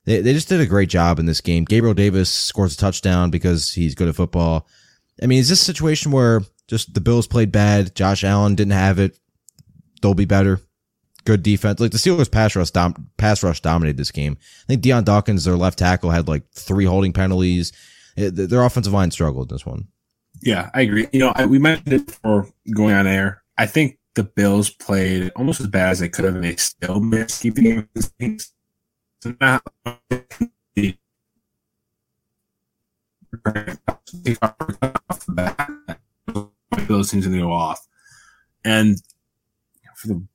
They, they just did a great job in this game. Gabriel Davis scores a touchdown because he's good at football. I mean, is this a situation where just the Bills played bad? Josh Allen didn't have it. They'll be better. Good defense. Like the Steelers pass rush, dom- pass rush dominated this game. I think Dion Dawkins, their left tackle, had like three holding penalties. Eh, it- their offensive line struggled in this one. Yeah, I agree. You know, I, we mentioned it before going on air. I think the Bills played almost as bad as they could have, and they still missed keeping things. So now, the Bills seems to go off, and for the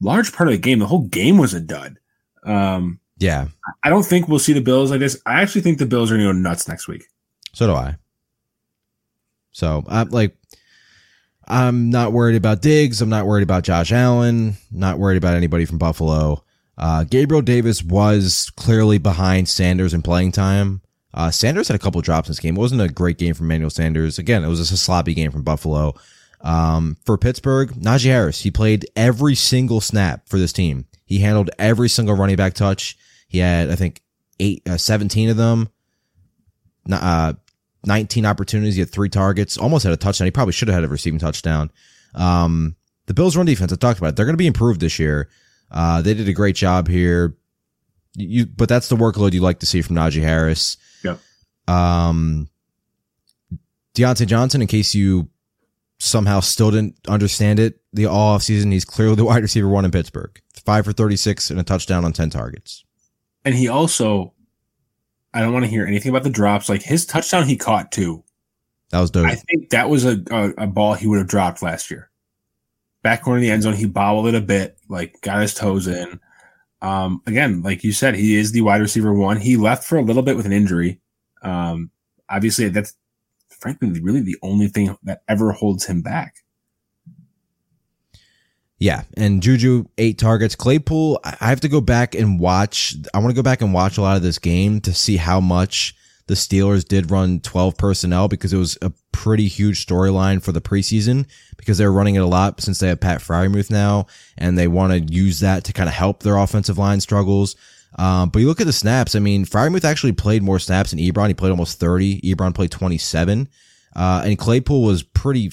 large part of the game, the whole game was a dud. Um, Yeah. I don't think we'll see the Bills like this. I actually think the Bills are going to go nuts next week. So do I. So I'm like, I'm not worried about Diggs. I'm not worried about Josh Allen. Not worried about anybody from Buffalo. Uh, Gabriel Davis was clearly behind Sanders in playing time. Uh, Sanders had a couple drops in this game. It wasn't a great game from Manuel Sanders. Again, it was just a sloppy game from Buffalo. Um, for Pittsburgh, Najee Harris, he played every single snap for this team. He handled every single running back touch. He had, I think, eight, uh, 17 of them. Uh, 19 opportunities. He had three targets, almost had a touchdown. He probably should have had a receiving touchdown. Um, the Bills' run defense, I talked about it. They're going to be improved this year. Uh, they did a great job here. You, but that's the workload you like to see from Najee Harris. Yep. Um, Diontae Johnson, in case you somehow still didn't understand it, the all off season, he's clearly the wide receiver one in Pittsburgh. Five for 36 and a touchdown on 10 targets. And he also, I don't want to hear anything about the drops. Like his touchdown, he caught too. That was dope. I think that was a, a, a ball he would have dropped last year. Back corner of the end zone, he bobbled it a bit, like got his toes in. Um, again, like you said, he is the wide receiver one. He left for a little bit with an injury. Um, obviously, that's frankly really the only thing that ever holds him back. Yeah, and Juju eight targets. Claypool, I I have to go back and watch. I want to go back and watch a lot of this game to see how much the Steelers did run twelve personnel because it was a pretty huge storyline for the preseason because they're running it a lot since they have Pat Freiermuth now, and they want to use that to kind of help their offensive line struggles. Um, but you look at the snaps. I mean, Fryermuth actually played more snaps than Ebron. He played almost thirty. Ebron played twenty seven, uh, and Claypool was pretty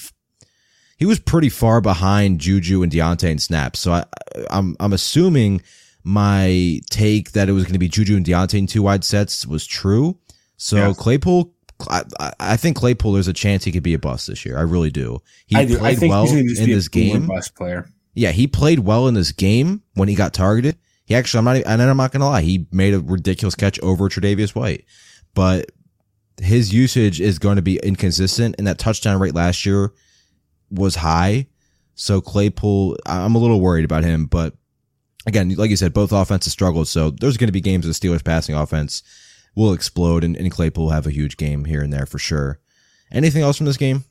he was pretty far behind Juju and Diontae in snaps. So I, I'm I'm assuming my take that it was going to be Juju and Diontae in two wide sets was true. So Yeah. Claypool, I, I- think Claypool. There's a chance he could be a bust this year. I really do. He I do. Played well in this game. bust player. Yeah, he played well in this game when he got targeted. He actually, I'm not, and I'm not gonna lie, he made a ridiculous catch over Tre'Davious White, but his usage is going to be inconsistent, and that touchdown rate last year was high. So Claypool, I'm a little worried about him, but again, like you said, both offenses struggled. So there's going to be games of the Steelers passing offense will explode, and, and Claypool will have a huge game here and there for sure. Anything else from this game?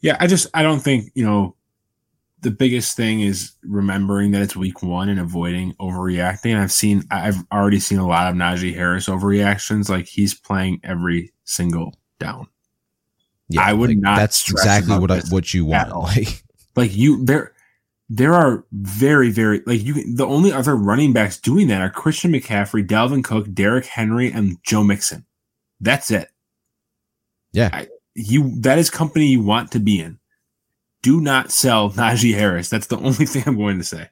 Yeah, I just I don't think you know the biggest thing is remembering that it's week one and avoiding overreacting. And I've seen I've already seen a lot of Najee Harris overreactions. Like he's playing every single down. Yeah, I would like, not That's exactly what I, what you want. Like, Like you there there are very very like you the only other running backs doing that are Christian McCaffrey, Dalvin Cook, Derrick Henry, and Joe Mixon. That's it. yeah, I, you that is company you want to be in. Do not sell Najee Harris. That's the only thing I'm going to say.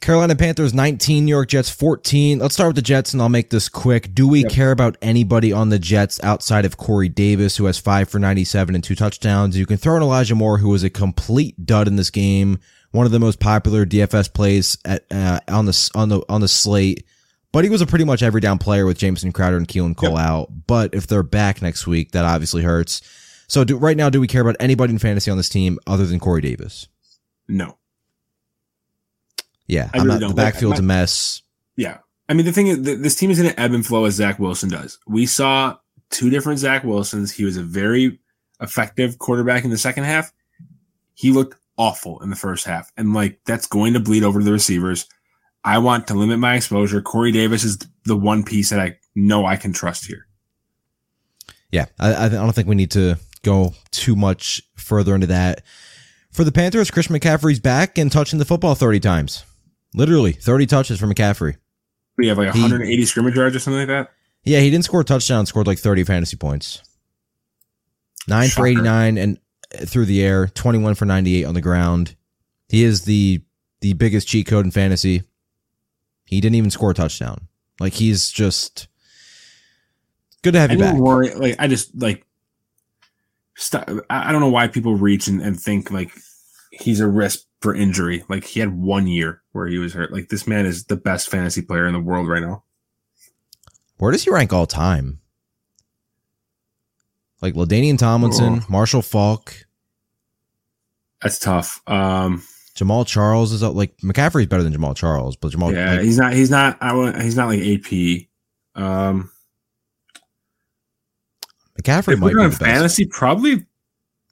Carolina Panthers 19, New York Jets 14. Let's start with the Jets and I'll make this quick. Do we care about anybody on the Jets outside of Corey Davis, who has five for 97 and two touchdowns? You can throw in Elijah Moore, who was a complete dud in this game. One of the most popular DFS plays at, uh, on the, on the, on the slate. But he was a pretty much every down player with Jamison Crowder and Keelan Cole yep. out. But if they're back next week, that obviously hurts. So do, right now, do we care about anybody in fantasy on this team other than Corey Davis? No. Yeah, I am really not. Don't. The backfield's a mess. Yeah, I mean the thing is, this team is going to ebb and flow as Zach Wilson does. We saw two different Zach Wilsons. He was a very effective quarterback in the second half. He looked awful in the first half, and like that's going to bleed over to the receivers. I want to limit my exposure. Corey Davis is the one piece that I know I can trust here. Yeah, I, I don't think we need to go too much further into that. For the Panthers, Chris McCaffrey's back and touching the football 30 times. Literally 30 touches for McCaffrey. We have like 180 he, scrimmage yards or something like that. Yeah, he didn't score a touchdown, scored like 30 fantasy points. Nine Shocker. for 89 and uh, through the air, 21 for 98 on the ground. He is the the biggest cheat code in fantasy. He didn't even score a touchdown. Like he's just good to have I you back. Worry, like I just like stop, I don't know why people reach and, and think like he's a risk for injury. Like he had one year where he was hurt. Like this man is the best fantasy player in the world right now. Where does he rank all time? Like LaDainian Tomlinson, oh. Marshall Faulk. That's tough. Um, Jamaal Charles is up. Like McCaffrey's better than Jamaal Charles, but Jamaal Yeah, like, he's not. He's not. I want. He's not like AP. Um, McCaffrey might be fantasy. Probably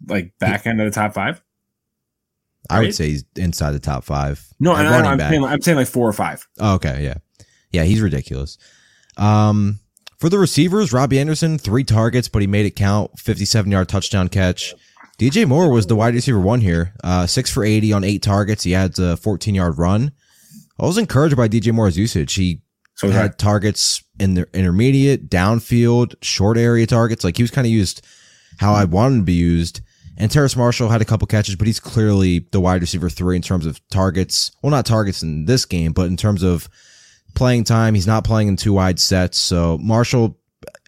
like back end of the top five. I would say he's inside the top five. No, no, no, I'm, saying, I'm saying like four or five. Oh, okay, yeah, yeah, he's ridiculous. Um, for the receivers, Robbie Anderson three targets, but he made it count. Fifty-seven yard touchdown catch. DJ Moore was the wide receiver one here. Uh, six for eighty on eight targets. He had a fourteen yard run. I was encouraged by DJ Moore's usage. He so had that- targets in the intermediate, downfield, short area targets. Like he was kind of used how I wanted to be used. And Terrace Marshall had a couple catches, but he's clearly the wide receiver three in terms of targets. Well, not targets in this game, but in terms of playing time, he's not playing in two wide sets. So Marshall,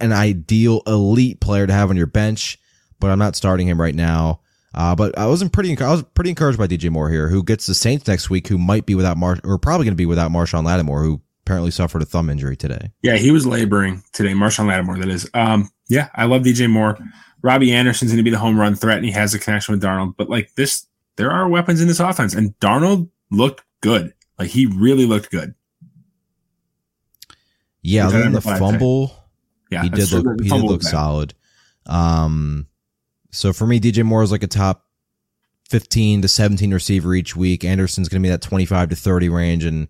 an ideal elite player to have on your bench, but I'm not starting him right now. Uh, but I wasn't pretty. I was pretty encouraged by DJ Moore here, who gets the Saints next week, who might be without Mar, or probably going to be without Marshon Lattimore, who apparently suffered a thumb injury today. Yeah, he was laboring today. Marshon Lattimore, that is. Um, yeah, I love DJ Moore. Robbie Anderson's going to be the home run threat, and he has a connection with Darnold. But like this, there are weapons in this offense, and Darnold looked good. Like he really looked good. Yeah, other than the fumble, yeah, he did look he did look solid. Um, so for me, DJ Moore is like a top fifteen to seventeen receiver each week. Anderson's going to be that twenty five to thirty range, and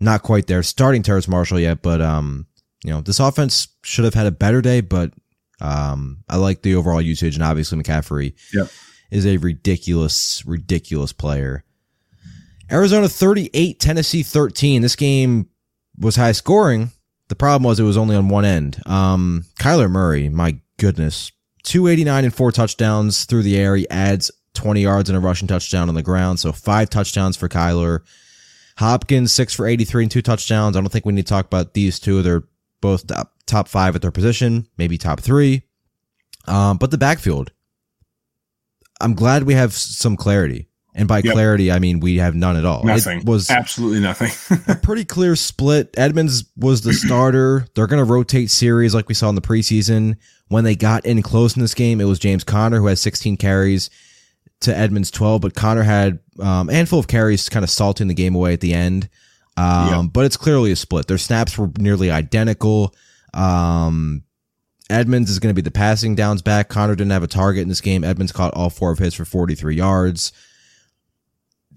not quite there. Starting Terrace Marshall yet, but um, you know, this offense should have had a better day, but um, I like the overall usage, and obviously McCaffrey yep. is a ridiculous, ridiculous player. Arizona 38, Tennessee 13. This game was high scoring. The problem was it was only on one end. Um, Kyler Murray, my goodness, 289 and four touchdowns through the air. He adds 20 yards and a rushing touchdown on the ground. So five touchdowns for Kyler. Hopkins, six for 83 and two touchdowns. I don't think we need to talk about these two. They're both top, five at their position, maybe top three. Um, but the backfield, I'm glad we have some clarity. And by yep. clarity, I mean we have none at all. Nothing. It was absolutely nothing. a pretty clear split. Edmonds was the starter. They're going to rotate series like we saw in the preseason. When they got in close in this game, it was James Conner who had 16 carries to Edmonds 12, but Conner had um, a handful of carries kind of salting the game away at the end. Um, yep. But it's clearly a split. Their snaps were nearly identical. Um, Edmonds is going to be the passing downs back. Conner didn't have a target in this game. Edmonds caught all four of his for 43 yards.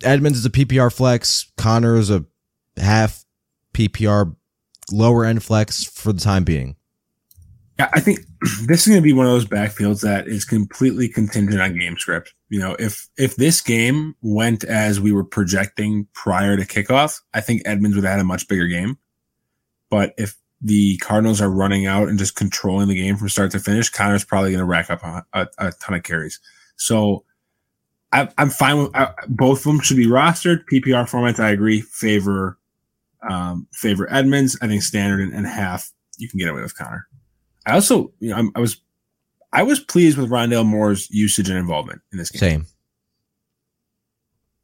Edmonds is a PPR flex. Conner is a half PPR lower end flex for the time being. Yeah, I think this is going to be one of those backfields that is completely contingent on game script. You know, if if this game went as we were projecting prior to kickoff, I think Edmonds would have had a much bigger game. But if the Cardinals are running out and just controlling the game from start to finish, Conner's probably going to rack up a, a, a, ton of carries. So I, I'm fine with I, both of them should be rostered. PPR formats, I agree, favor um, favor Edmonds. I think standard and, and half you can get away with Conner. I also, you know, I'm, I was I was pleased with Rondale Moore's usage and involvement in this game. Same.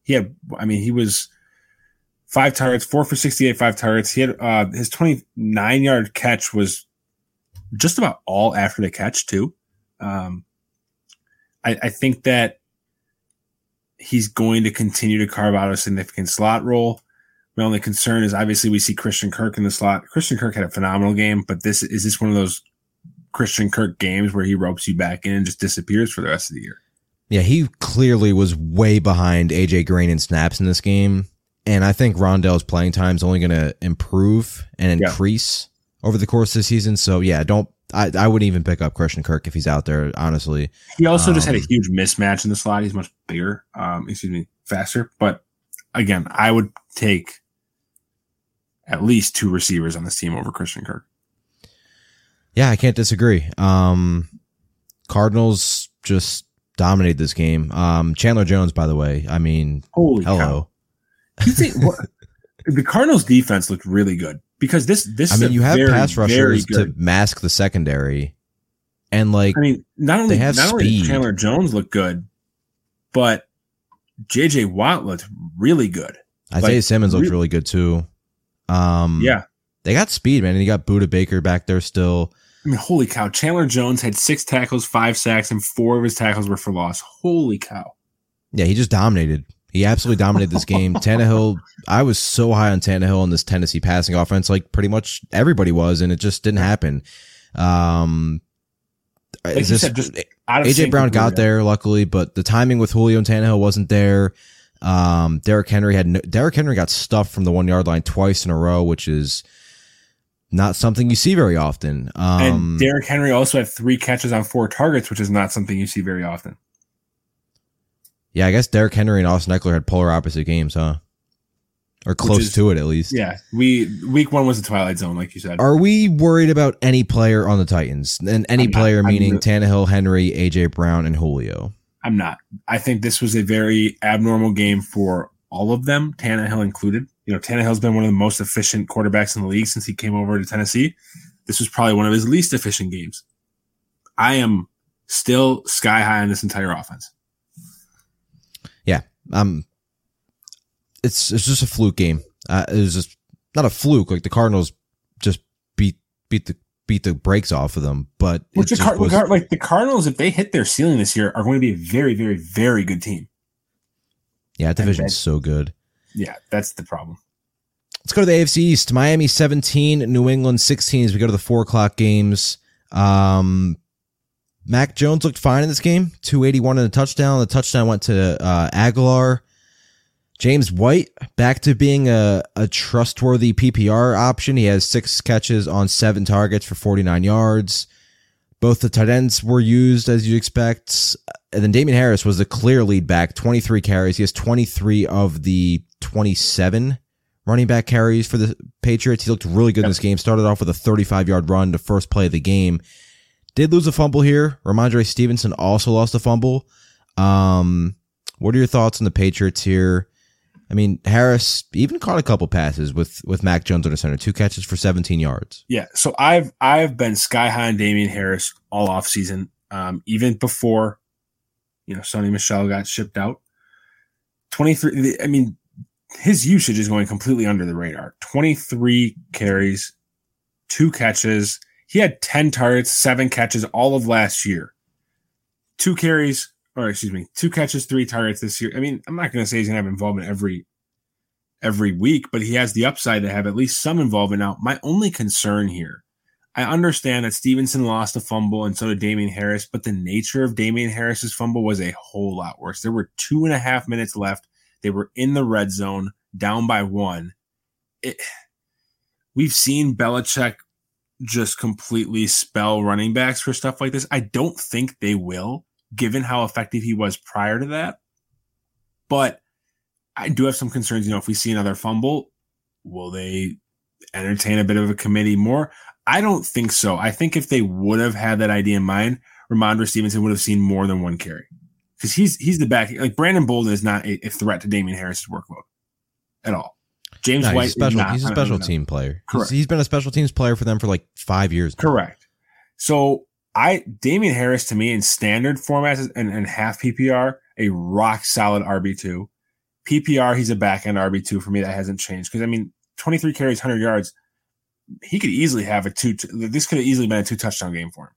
He had, I mean, he was five targets, four for 68, five targets. He had uh, his 29 yard catch was just about all after the catch, too. Um, I, I think that he's going to continue to carve out a significant slot role. My only concern is obviously we see Christian Kirk in the slot. Christian Kirk had a phenomenal game, but this is this one of those Christian Kirk games where he ropes you back in and just disappears for the rest of the year. Yeah, he clearly was way behind AJ Green in snaps in this game. And I think Rondale's playing time is only going to improve and increase yeah. over the course of the season. So yeah, don't I, I wouldn't even pick up Christian Kirk if he's out there, honestly. He also um, just had a um, huge mismatch in the slot. He's much bigger, um, excuse me, faster. But again, I would take at least two receivers on this team over Christian Kirk. Yeah, I can't disagree. Um, Cardinals just dominated this game. Um, Chandler Jones, by the way, I mean, holy hello. You think what, the Cardinals defense looked really good because this this I mean, you have very, pass rushers to mask the secondary, and like I mean, not only not speed. only Chandler Jones look good, but J.J. Watt looked really good. Isaiah like, Simmons looked really good too. Um, yeah, they got speed, man, and you got Budda Baker back there still. I mean, holy cow! Chandler Jones had six tackles, five sacks, and four of his tackles were for loss. Holy cow! Yeah, he just dominated. He absolutely dominated this game. Tannehill, I was so high on Tannehill in this Tennessee passing offense, like pretty much everybody was, and it just didn't happen. Um, like this, said, AJ Brown got there luckily, but the timing with Julio and Tannehill wasn't there. Um, Derrick Henry had no, Derrick Henry got stuffed from the one yard line twice in a row, which is not something you see very often. Um, and Derrick Henry also had three catches on four targets, which is not something you see very often. Yeah, I guess Derrick Henry and Austin Ekeler had polar opposite games, huh? Or close is, to it, at least. Yeah, we week one was the twilight zone, like you said. Are we worried about any player on the Titans? And any player not, meaning Tannehill, Henry, AJ Brown, and Julio. I'm not. I think this was a very abnormal game for all of them, Tannehill included. You know, Tannehill's been one of the most efficient quarterbacks in the league since he came over to Tennessee. This was probably one of his least efficient games. I am still sky high on this entire offense. Um, it's it's just a fluke game. Uh, it was just not a fluke. Like the Cardinals just beat beat the beat the brakes off of them. But Which the Car- was, like the Cardinals, if they hit their ceiling this year, are going to be a very, very, very good team. Yeah, division's so good. Yeah, that's the problem. Let's go to the AFC East. Miami 17, New England 16 as we go to the four o'clock games. Um, Mac Jones looked fine in this game. 281 and a touchdown. The touchdown went to uh, Agholor. James White back to being a, a trustworthy PPR option. He has six catches on seven targets for 49 yards. Both the tight ends were used as you'd expect. And then Damien Harris was the clear lead back, 23 carries. He has 23 of the 27 running back carries for the Patriots. He looked really good in this game. Started off with a 35 yard run to first play of the game. Did lose a fumble here. Rhamondre Stevenson also lost a fumble. Um, what are your thoughts on the Patriots here? I mean, Harris even caught a couple passes with with Mac Jones under center, two catches for 17 yards. Yeah, so I've I've been sky high on Damien Harris all off season, um, even before you know Sony Michel got shipped out. 23. I mean, his usage is going completely under the radar. 23 carries, two catches. He had 10 targets, seven catches all of last year. Two carries, or excuse me, two catches, three targets this year. I mean, I'm not going to say he's going to have involvement every every week, but he has the upside to have at least some involvement. Now, my only concern here, I understand that Stevenson lost a fumble and so did Damien Harris, but the nature of Damien Harris's fumble was a whole lot worse. There were two and a half minutes left. They were in the red zone, down by one. It, we've seen Belichick just completely spell running backs for stuff like this. I don't think they will given how effective he was prior to that. But I do have some concerns. You know, if we see another fumble, will they entertain a bit of a committee more? I don't think so. I think if they would have had that idea in mind, Rhamondre Stevenson would have seen more than one carry because he's he's the back. Like Brandon Bolden is not a, a threat to Damien Harris's workload at all. James No, White, he's a special. He's a special team player. He's- Correct. he's been a special teams player for them for like five years. now. Correct. So I Damien Harris to me in standard formats and, and half PPR, a rock solid RB two. PPR, he's a back end RB two for me. That hasn't changed because I mean, twenty three carries, hundred yards. He could easily have a two. This could have easily been a two touchdown game for him.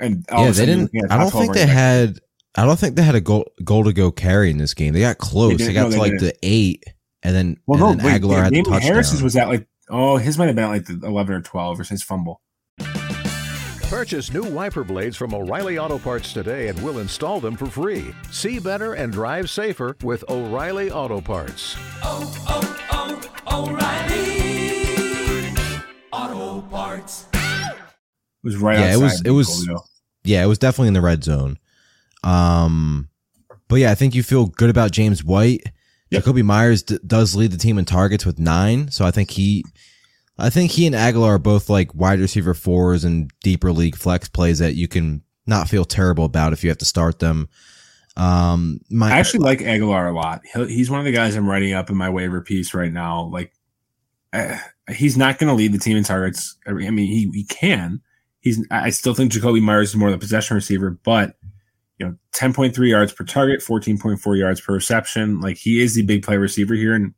And Yeah, they didn't. you're looking at I don't think they had. I don't think they had a goal goal to go carry in this game. They got close. They, didn't- got no, to like didn't. the eight, and then Well, and no, then wait, Agholor had the touchdown. Harris's was at like oh, his might have been at like the eleven or twelve or his fumble. Purchase new wiper blades from O'Reilly Auto Parts today and we'll install them for free. See better and drive safer with O'Reilly Auto Parts. oh, O'Reilly Auto Parts. It was right. yeah, it was. outside It was. Golio. Yeah, it was definitely in the red zone. Um, but yeah, I think you feel good about James White. Jakobi Meyers d- does lead the team in targets with nine, so I think he, I think he and Agholor are both like wide receiver fours and deeper league flex plays that you can not feel terrible about if you have to start them. Um, my I actually like Agholor a lot. He's one of the guys I'm writing up in my waiver piece right now. Like, uh, he's not going to lead the team in targets. I mean, he he can. He's. I still think Jakobi Meyers is more the possession receiver, but you know, 10.3 yards per target, 14.4 yards per reception. Like he is the big play receiver here, and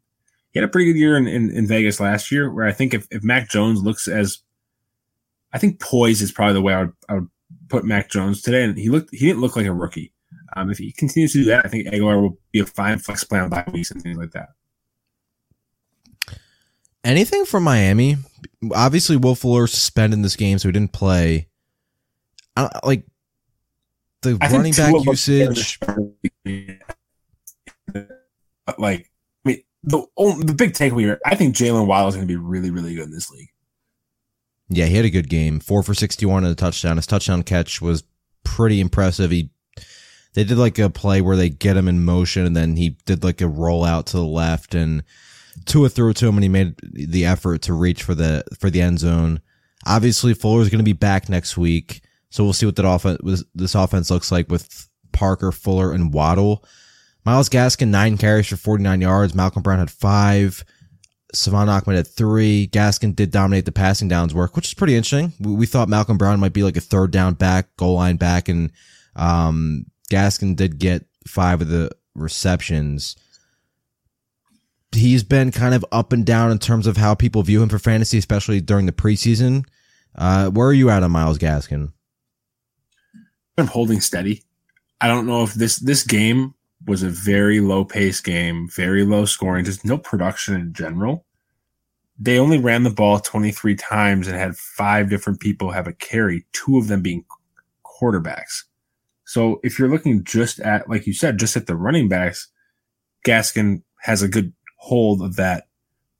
he had a pretty good year in, in, in Vegas last year. Where I think if if Mac Jones looks as, I think poise is probably the way I would, I would put Mac Jones today, and he looked he didn't look like a rookie. Um, if he continues to do that, I think Agholor will be a fine flex play on bye weeks and things like that. anything from Miami? Obviously, Will Fuller suspended this game, so he didn't play. I, like the I running back usage. like, I mean, the the big takeaway here, I think Jalen Waddle is going to be really, really good in this league. Yeah, he had a good game. Four for sixty-one and a touchdown. His touchdown catch was pretty impressive. He they did like a play where they get him in motion, and then he did like a rollout to the left, and Tua threw it to him, and he made the effort to reach for the for the end zone. Obviously, Fuller is going to be back next week, so we'll see what that offense this offense looks like with Parker, Fuller, and Waddle. Myles Gaskin nine carries for forty-nine yards. Malcolm Brown had five. Salvon Ahmed had three. Gaskin did dominate the passing downs work, which is pretty interesting. We, we thought Malcolm Brown might be like a third down back, goal line back, and um, Gaskin did get five of the receptions. He's been kind of up and down in terms of how people view him for fantasy, especially during the preseason. Uh, where are you at on Myles Gaskin? I'm holding steady. I don't know if this this game was a very low pace game, very low scoring, just no production in general. They only ran the ball 23 times and had five different people have a carry, two of them being quarterbacks. So if you're looking just at, like you said, just at the running backs, Gaskin has a good hold of that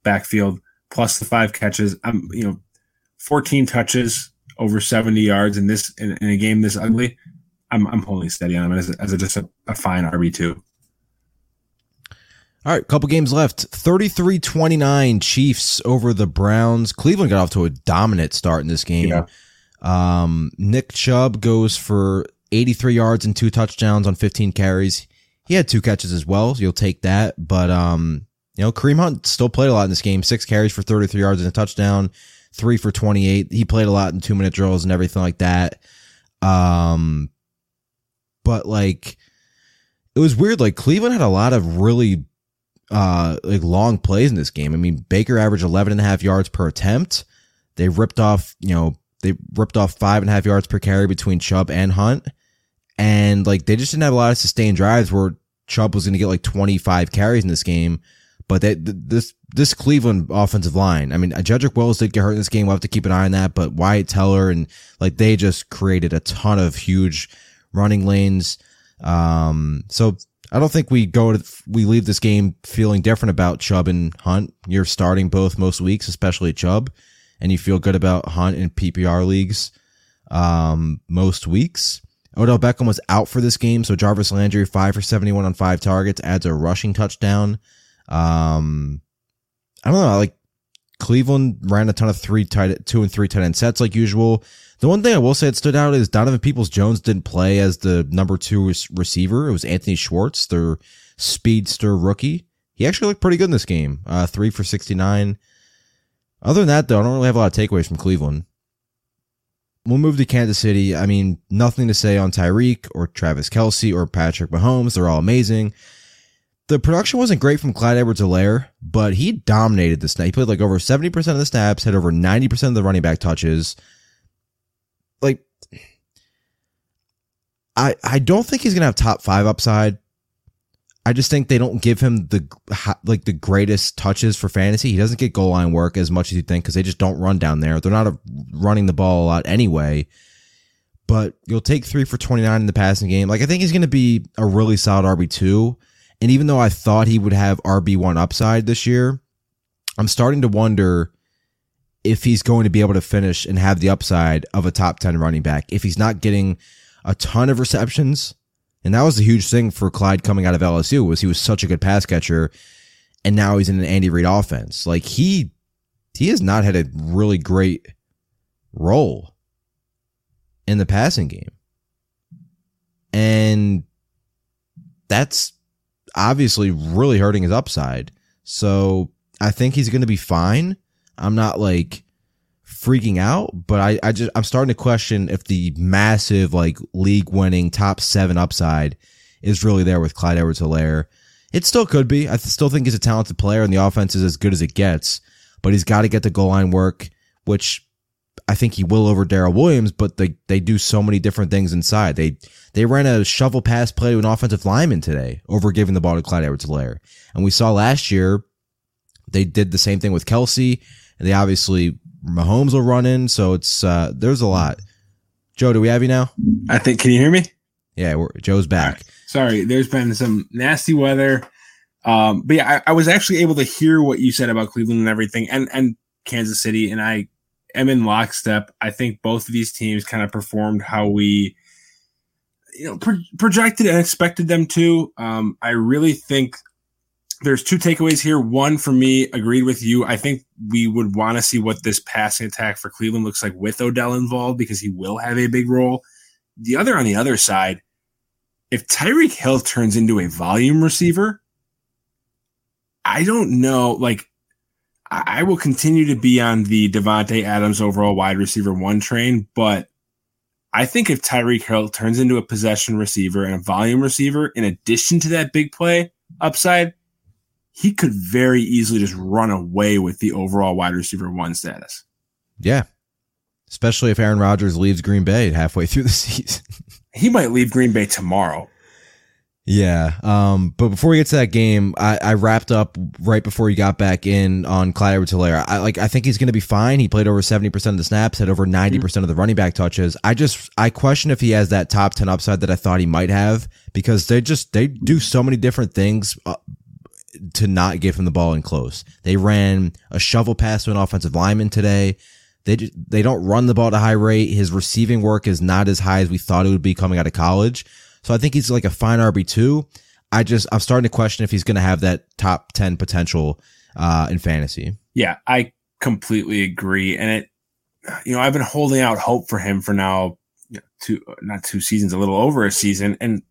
backfield plus the five catches. I'm, you know, 14 touches over 70 yards in this, in, in a game this ugly. I'm, I'm holding steady on him as, a, as a, just a, a fine RB2. All right, couple games left. 33-29 Chiefs over the Browns. Cleveland got off to a dominant start in this game. Yeah. Um, Nick Chubb goes for 83 yards and two touchdowns on 15 carries. He had two catches as well, so you'll take that. But um, you know, Kareem Hunt still played a lot in this game. Six carries for 33 yards and a touchdown, three for 28. He played a lot in two minute drills and everything like that. Um, but like, it was weird. Like Cleveland had a lot of really uh like long plays in this game. I mean, Baker averaged 11 and a half yards per attempt. They ripped off, you know, they ripped off five and a half yards per carry between Chubb and Hunt. And like they just didn't have a lot of sustained drives where Chubb was going to get like 25 carries in this game. But they, this this Cleveland offensive line, I mean, Jedrick Wills did get hurt in this game. We'll have to keep an eye on that. But Wyatt Teller and like they just created a ton of huge running lanes. Um, so I don't think we go to we leave this game feeling different about Chubb and Hunt. You're starting both most weeks, especially Chubb, and you feel good about Hunt in PPR leagues um, most weeks. Odell Beckham was out for this game, so Jarvis Landry five for seventy one on five targets adds a rushing touchdown. Um, I don't know, like Cleveland ran a ton of three tight, two and three tight end sets like usual. The one thing I will say that stood out is Donovan Peoples Jones didn't play as the number two receiver. It was Anthony Schwartz, their speedster rookie. He actually looked pretty good in this game. Uh, three for 69. Other than that, though, I don't really have a lot of takeaways from Cleveland. We'll move to Kansas City. I mean, nothing to say on Tyreek or Travis Kelce or Patrick Mahomes. They're all amazing. The production wasn't great from Clyde Edwards Helaire, but he dominated the snap. He played like over 70% of the snaps, had over 90% of the running back touches. Like, I, I don't think he's to have top five upside. I just think they don't give him the like the greatest touches for fantasy. He doesn't get goal line work as much as you think because they just don't run down there. They're not a, running the ball a lot anyway. But you'll take three for twenty nine in the passing game. Like I think he's going to be a really solid RB two. And even though I thought he would have RB one upside this year, I'm starting to wonder if he's going to be able to finish and have the upside of a top ten running back. If he's not getting a ton of receptions and that was the huge thing for Clyde coming out of LSU was he was such a good pass catcher, and now he's in an Andy Reid offense. Like he he has not had a really great role in the passing game. And that's obviously really hurting his upside. So I think he's going to be fine. I'm not like freaking out, but I, I just I'm starting to question if the massive like league winning top seven upside is really there with Clyde Edwards Helaire. It still could be. I still think he's a talented player and the offense is as good as it gets, but he's got to get the goal line work, which I think he will over Darrel Williams, but they, they do so many different things inside. They they ran a shovel pass play to an offensive lineman today over giving the ball to Clyde Edwards Helaire. And we saw last year they did the same thing with Kelce. and they obviously Mahomes will run in, so it's uh there's a lot. Joe, do we have you now? I think. Can you hear me? Yeah, we're, Joe's back. Right. Sorry, there's been some nasty weather, um, but yeah, I, I was actually able to hear what you said about Cleveland and everything, and and Kansas City, and I am in lockstep. I think both of these teams kind of performed how we, you know, pro- projected and expected them to. Um, I really think there's two takeaways here. One for me, agreed with you. I think we would want to see what this passing attack for Cleveland looks like with Odell involved because he will have a big role. The other on the other side, if Tyreek Hill turns into a volume receiver, I don't know. Like, I will continue to be on the Davante Adams overall wide receiver one train, but I think if Tyreek Hill turns into a possession receiver and a volume receiver, in addition to that big play upside, he could very easily just run away with the overall wide receiver one status. Yeah. Especially if Aaron Rodgers leaves Green Bay halfway through the season. he might leave Green Bay tomorrow. Yeah. Um, but before we get to that game, I, I wrapped up right before he got back in on Clyde Edwards Helaire. I like I think he's gonna be fine. He played over 70% of the snaps, had over 90% of the running back touches. I just I question if he has that top 10 upside that I thought he might have because they just they do so many different things uh, to not give him the ball in close. They ran a shovel pass to an offensive lineman today. They they don't run the ball at a high rate. His receiving work is not as high as we thought it would be coming out of college. So I think he's like a fine RB two. I just I'm starting to question if he's going to have that top ten potential uh, in fantasy. Yeah, I completely agree, and it you know I've been holding out hope for him for now two not two seasons, a little over a season, and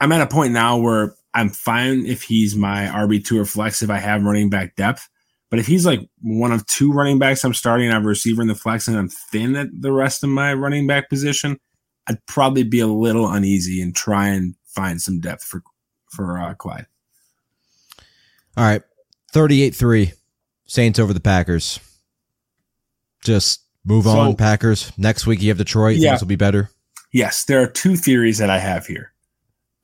I'm at a point now where I'm fine if he's my RB2 or flex if I have running back depth. But if he's like one of two running backs I'm starting, I have a receiver in the flex, and I'm thin at the rest of my running back position, I'd probably be a little uneasy and try and find some depth for for uh, Clyde. All right, 38-3, Saints over the Packers. Just move so, on, Packers. Next week you have Detroit. Yeah. Things will be better. Yes, there are two theories that I have here.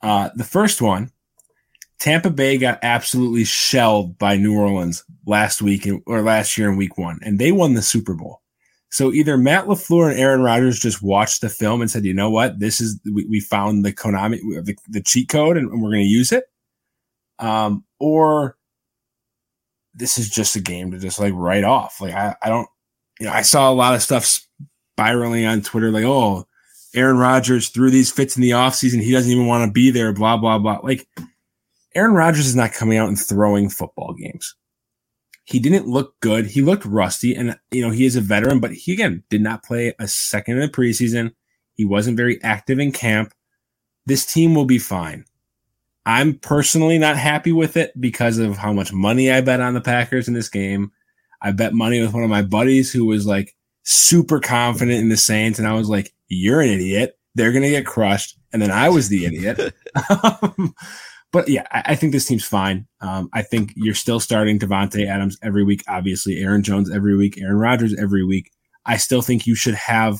Uh, the first one Tampa Bay got absolutely shelled by New Orleans last week or last year in week one, and they won the Super Bowl. So either Matt LaFleur and Aaron Rodgers just watched the film and said, you know what, this is, we, we found the Konami, the, the cheat code and, and we're going to use it. Um, or this is just a game to just like write off. Like, I, I don't, you know, I saw a lot of stuff spiraling on Twitter, like, oh, Aaron Rodgers threw these fits in the offseason. He doesn't even want to be there, blah, blah, blah. Like, Aaron Rodgers is not coming out and throwing football games. he didn't look good. He looked rusty, and you know he is a veteran, but he again did not play a second in the preseason. He wasn't very active in camp. This team will be fine. I'm personally not happy with it because of how much money I bet on the Packers in this game. I bet money with one of my buddies who was like super confident in the Saints, and I was like, "You're an idiot. They're gonna get crushed." And then I was the idiot. Um, but yeah, I, I, think this team's fine. Um, I think you're still starting Davante Adams every week, obviously Aaron Jones every week, Aaron Rodgers every week. I still think you should have.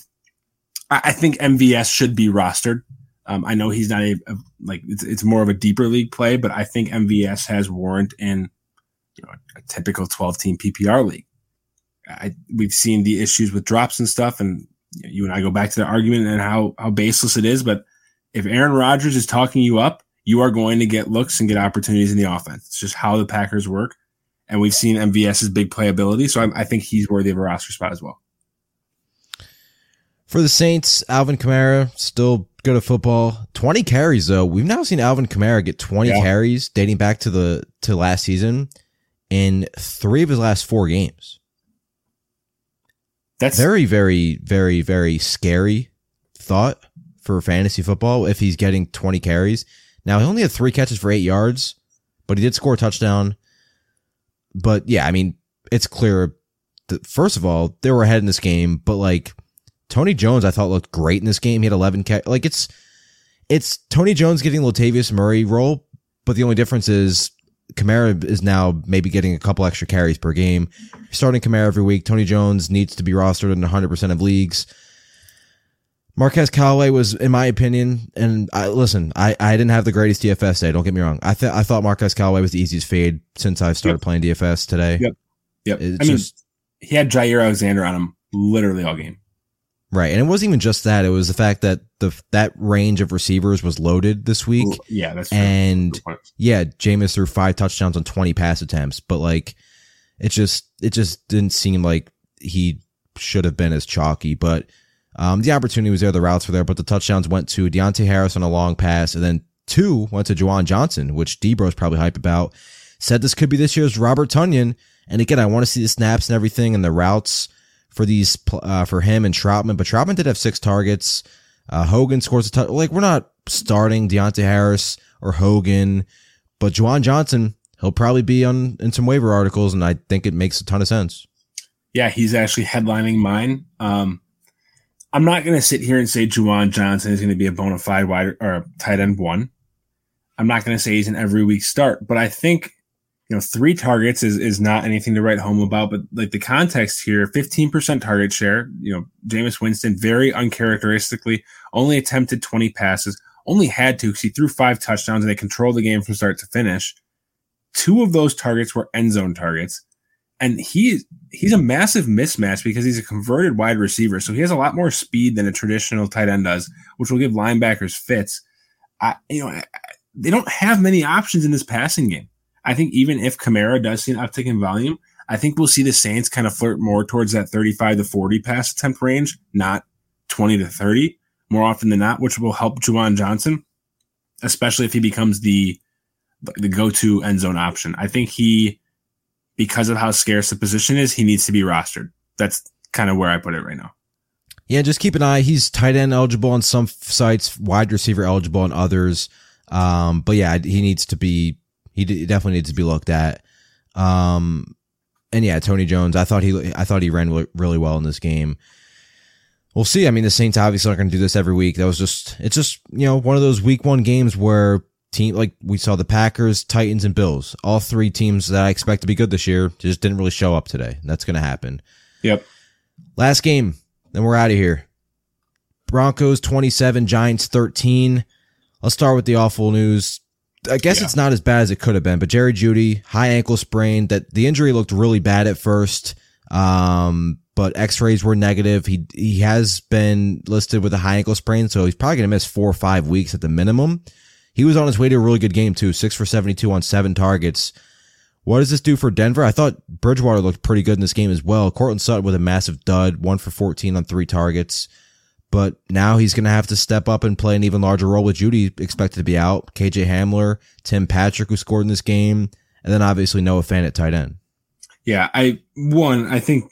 I, I think MVS should be rostered. Um, I know he's not a, a like it's, it's more of a deeper league play, but I think MVS has warrant in you know a typical 12 team PPR league. I, we've seen the issues with drops and stuff, and you and I go back to the argument and how how baseless it is. But if Aaron Rodgers is talking you up, you are going to get looks and get opportunities in the offense. It's just how the Packers work, and we've seen MVS's big playability, so I, I think he's worthy of a roster spot as well. For the Saints, Alvin Kamara still good at football. Twenty carries though. We've now seen Alvin Kamara get twenty yeah. carries dating back to the to last season in three of his last four games. That's very, very, very, very scary thought for fantasy football if he's getting 20 carries. Now, he only had three catches for eight yards, but he did score a touchdown. But yeah, I mean, it's clear that, first of all, they were ahead in this game, but like Tony Jones, I thought looked great in this game. He had 11 catch. Like it's, it's Tony Jones getting Latavius Murray role, but the only difference is Kamara is now maybe getting a couple extra carries per game. Starting Kamara every week. Tony Jones needs to be rostered in 100% of leagues. Marquez Callaway was, in my opinion, and I listen, I, I didn't have the greatest DFS day. Don't get me wrong. I th- I thought Marquez Callaway was the easiest fade since I've started yep. playing DFS today. Yep. Yep. It's I mean, just, he had Jaire Alexander on him literally all game. Right. And it wasn't even just that. It was the fact that the that range of receivers was loaded this week. Yeah, that's true. And yeah, Jameis threw five touchdowns on 20 pass attempts, but like it just it just didn't seem like he should have been as chalky, but um, the opportunity was there, the routes were there, but the touchdowns went to Deonte Harris on a long pass, and then two went to Juwan Johnson, which Debro's probably hype about. Said this could be this year's Robert Tonyan. And again, I want to see the snaps and everything and the routes for these uh, for him and Trautman. But Trautman did have six targets. Uh, Hogan scores a touch. Like we're not starting Deonte Harris or Hogan, but Juwan Johnson, he'll probably be on in some waiver articles, and I think it makes a ton of sense. Yeah, he's actually headlining mine. Um, I'm not going to sit here and say Juwan Johnson is going to be a bona fide wide or tight end one. I'm not going to say he's an every week start, but I think you know, three targets is, is not anything to write home about, but like the context here, 15% target share, you know, Jameis Winston very uncharacteristically only attempted 20 passes, only had to because he threw five touchdowns and they controlled the game from start to finish. Two of those targets were end zone targets. And he he's a massive mismatch because he's a converted wide receiver. So he has a lot more speed than a traditional tight end does, which will give linebackers fits. I, you know, they don't have many options in this passing game. I think even if Kamara does see an uptick in volume, I think we'll see the Saints kind of flirt more towards that 35 to 40 pass attempt range, not 20 to 30 more often than not, which will help Juwan Johnson, especially if he becomes the the go-to end zone option. I think he, because of how scarce the position is, he needs to be rostered. That's kind of where I put it right now. Yeah, just keep an eye. He's tight end eligible on some sites, wide receiver eligible on others. Um, but yeah, he needs to be he definitely needs to be looked at. Um, and yeah, Tony Jones. I thought he I thought he ran really well in this game. We'll see. I mean, the Saints obviously aren't going to do this every week. That was just it's just you know one of those week one games where team like we saw the Packers, Titans, and Bills, all three teams that I expect to be good this year, just didn't really show up today. That's going to happen. Yep. Last game, then we're out of here. Broncos 27, Giants 13. Let's start with the awful news. I guess yeah. it's not as bad as it could have been, but Jerry Jeudy, high ankle sprain. That the injury looked really bad at first, um, but X-rays were negative. He he has been listed with a high ankle sprain, so he's probably going to miss four or five weeks at the minimum. He was on his way to a really good game too, six for seventy-two on seven targets. What does this do for Denver? I thought Bridgewater looked pretty good in this game as well. Courtland Sutton with a massive dud, one for fourteen on three targets. But now he's going to have to step up and play an even larger role with Jeudy expected to be out. KJ Hamler, Tim Patrick, who scored in this game, and then obviously Noah Fant at tight end. Yeah, I one I think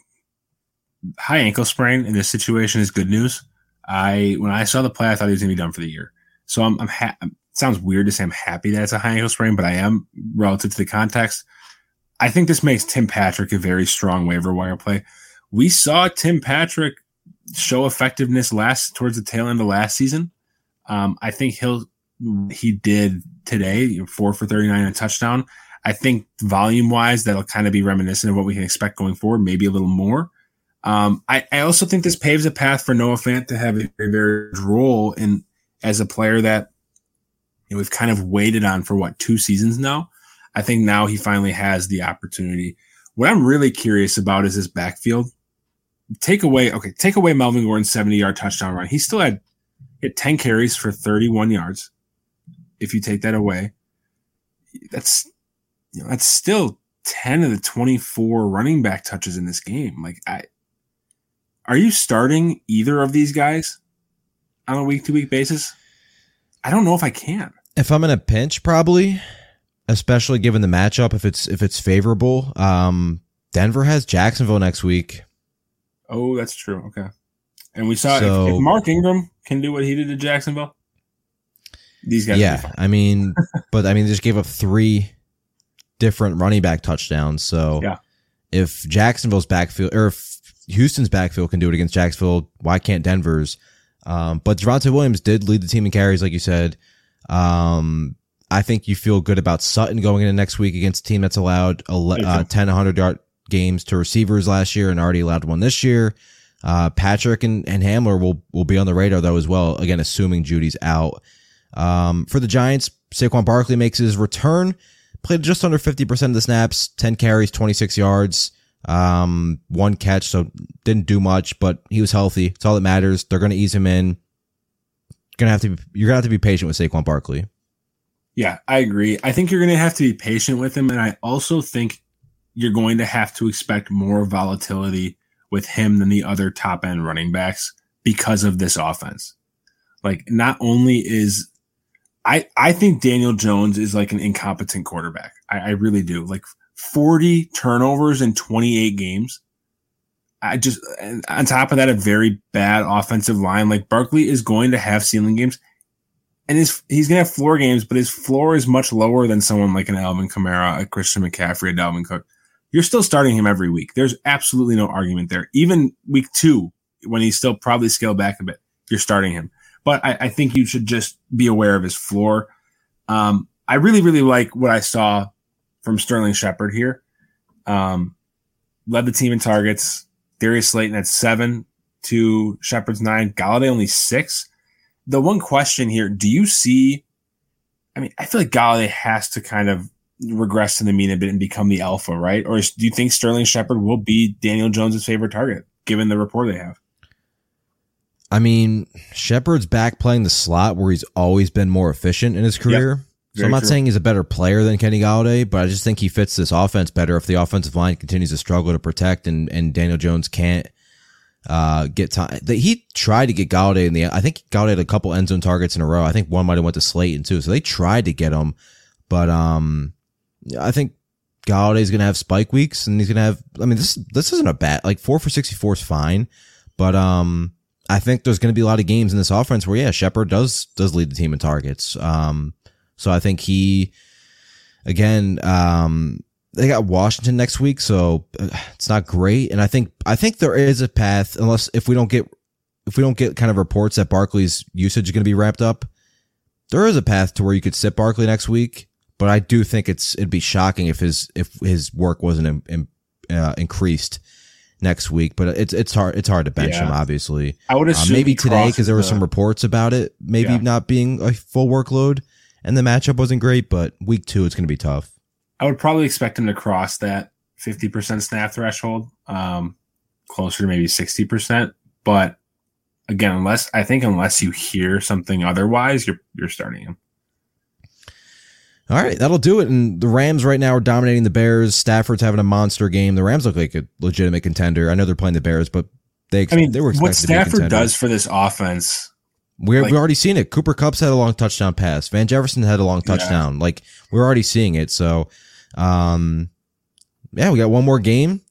high ankle sprain in this situation is good news. I when I saw the play, I thought he was going to be done for the year. So I'm, I'm ha- sounds weird to say I'm happy that it's a high ankle sprain, but I am relative to the context. I think this makes Tim Patrick a very strong waiver wire play. We saw Tim Patrick show effectiveness last towards the tail end of last season. Um, I think he'll he did today four for 39 and a touchdown. I think volume wise, that'll kind of be reminiscent of what we can expect going forward, maybe a little more. Um, I, I, also think this paves a path for Noah Fant to have a very, very role in as a player that know, we've kind of waited on for what two seasons now. I think now he finally has the opportunity. What I'm really curious about is his backfield. Take away, okay, take away Melvin Gordon's 70 yard touchdown run. He still had, had 10 carries for 31 yards. If you take that away, that's you know, that's still 10 of the 24 running back touches in this game. Like I are you starting either of these guys on a week to week basis? I don't know if I can. If I'm in a pinch, probably, especially given the matchup, if it's if it's favorable. Um, Denver has Jacksonville next week. Oh, that's true. Okay, and we saw so, if, if, Mark Ingram can do what he did to Jacksonville, these guys. Yeah, I mean, but I mean, they just gave up three different running back touchdowns. So yeah. if Jacksonville's backfield or if Houston's backfield can do it against Jacksonville, why can't Denver's? Um, but Javonte Williams did lead the team in carries, like you said. Um, I think you feel good about Sutton going into next week against a team that's allowed uh, 10, 100 yard games to receivers last year and already allowed one this year. Uh, Patrick and, and Hamler will, will be on the radar though as well. Again, assuming Jeudy's out. Um, for the Giants, Saquon Barkley makes his return, played just under 50% of the snaps, 10 carries, 26 yards, um, one catch. So didn't do much, but he was healthy. It's all that matters. They're going to ease him in. Gonna have to, be, you're gonna have to be patient with Saquon Barkley. Yeah, I agree. I think you're to have to be patient with him. And I also think you're going to have to expect more volatility with him than the other top end running backs because of this offense. Like, not only is I, I think Daniel Jones is like an incompetent quarterback. I, I really do. Like 40 turnovers in 28 games. I just, on top of that, a very bad offensive line. Like Barkley is going to have ceiling games and his, he's going to have floor games, but his floor is much lower than someone like an Alvin Kamara, a Christian McCaffrey, a Dalvin Cook. You're still starting him every week. There's absolutely no argument there. Even week two, when he's still probably scaled back a bit, you're starting him but I, I think you should just be aware of his floor. Um, I really, really like what I saw from Sterling Shepard here. Um, led the team in targets. Darius Slayton at seven to Shepard's nine. Golladay only six. The one question here, do you see? I mean, I feel like Golladay has to kind of regress to the mean a bit and become the alpha, right? Or do you think Sterling Shepard will be Daniel Jones's favorite target, given the rapport they have? I mean, Shepard's back playing the slot where he's always been more efficient in his career. Yep. So I'm not true. saying he's a better player than Kenny Golladay, but I just think he fits this offense better if the offensive line continues to struggle to protect and, and Daniel Jones can't uh, get time. He tried to get Golladay in the. I think Golladay had a couple end zone targets in a row. I think one might have went to Slayton too. So they tried to get him, but um, I think Golladay's going to have spike weeks and he's going to have. I mean, this this isn't a bad like four for sixty four is fine, but um, I think there's going to be a lot of games in this offense where yeah, Shepard does does lead the team in targets. Um, so I think he again um, they got Washington next week, so uh, it's not great. And I think I think there is a path unless if we don't get if we don't get kind of reports that Barkley's usage is going to be wrapped up, there is a path to where you could sit Barkley next week. But I do think it's it'd be shocking if his if his work wasn't in, in, uh, increased next week, but it's it's hard it's hard to bench yeah. him. Obviously, I would assume uh, maybe today because there were the, some reports about it, maybe yeah. not being a full workload, and the matchup wasn't great. But week two, it's going to be tough. I would probably expect him to cross that fifty percent snap threshold, um, closer to maybe sixty percent. But again, unless I think unless you hear something otherwise, you're you're starting him. All right, that'll do it. And the Rams right now are dominating the Bears. Stafford's having a monster game. The Rams look like a legitimate contender. I know they're playing the Bears, but they I mean, they were what Stafford does for this offense. We're like, we already seen it. Cooper Kupp's had a long touchdown pass. Van Jefferson had a long touchdown. Yeah. Like we're already seeing it. So, um, yeah, we got one more game.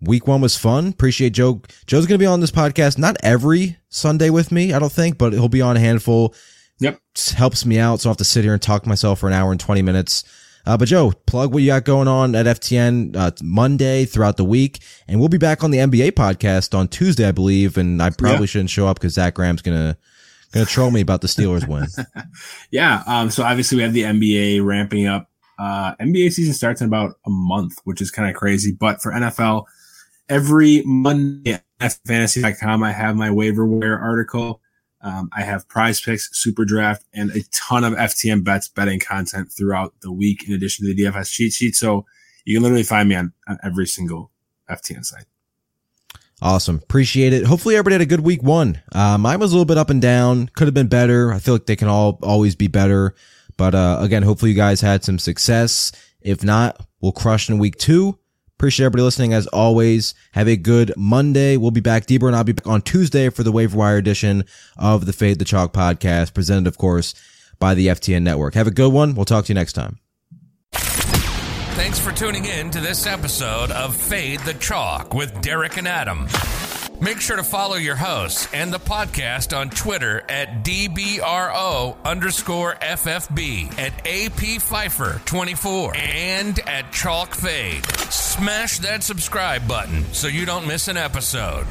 Week one was fun. Appreciate Joe. Joe's going to be on this podcast not every Sunday with me, I don't think, but he'll be on a handful. Yep. Helps me out, so I have to sit here and talk to myself for an hour and 20 minutes. Uh, but Joe, plug what you got going on at FTN uh, Monday throughout the week, and we'll be back on the NBA podcast on Tuesday, I believe. And I probably Yeah. shouldn't show up because Zach Graham's gonna gonna troll me about the Steelers win. Yeah. Um, so obviously we have the NBA ramping up. Uh, NBA season starts in about a month, which is kind of crazy. But for NFL, every Monday at fantasy.com, I have my waiver wire article. Um, I have prize picks, super draft, and a ton of FTN bets betting content throughout the week in addition to the DFS cheat sheet. So you can literally find me on, on every single FTN site. Awesome. Appreciate it. Hopefully everybody had a good week one. Uh, mine was a little bit up and down. Could have been better. I feel like they can all always be better. But, uh, again, hopefully you guys had some success. If not, we'll crush in week two. Appreciate everybody listening as always. Have a good Monday. We'll be back. Deeper and I'll be back on Tuesday for the waiver wire edition of the Fade the Chalk podcast, presented, of course, by the FTN network. Have a good one. We'll talk to you next time. Thanks for tuning in to this episode of Fade the Chalk with Derek and Adam. Make sure to follow your hosts and the podcast on Twitter at DBRO underscore FFB, at AP Pfeiffer 24, and at Chalk Fade. Smash that subscribe button so you don't miss an episode.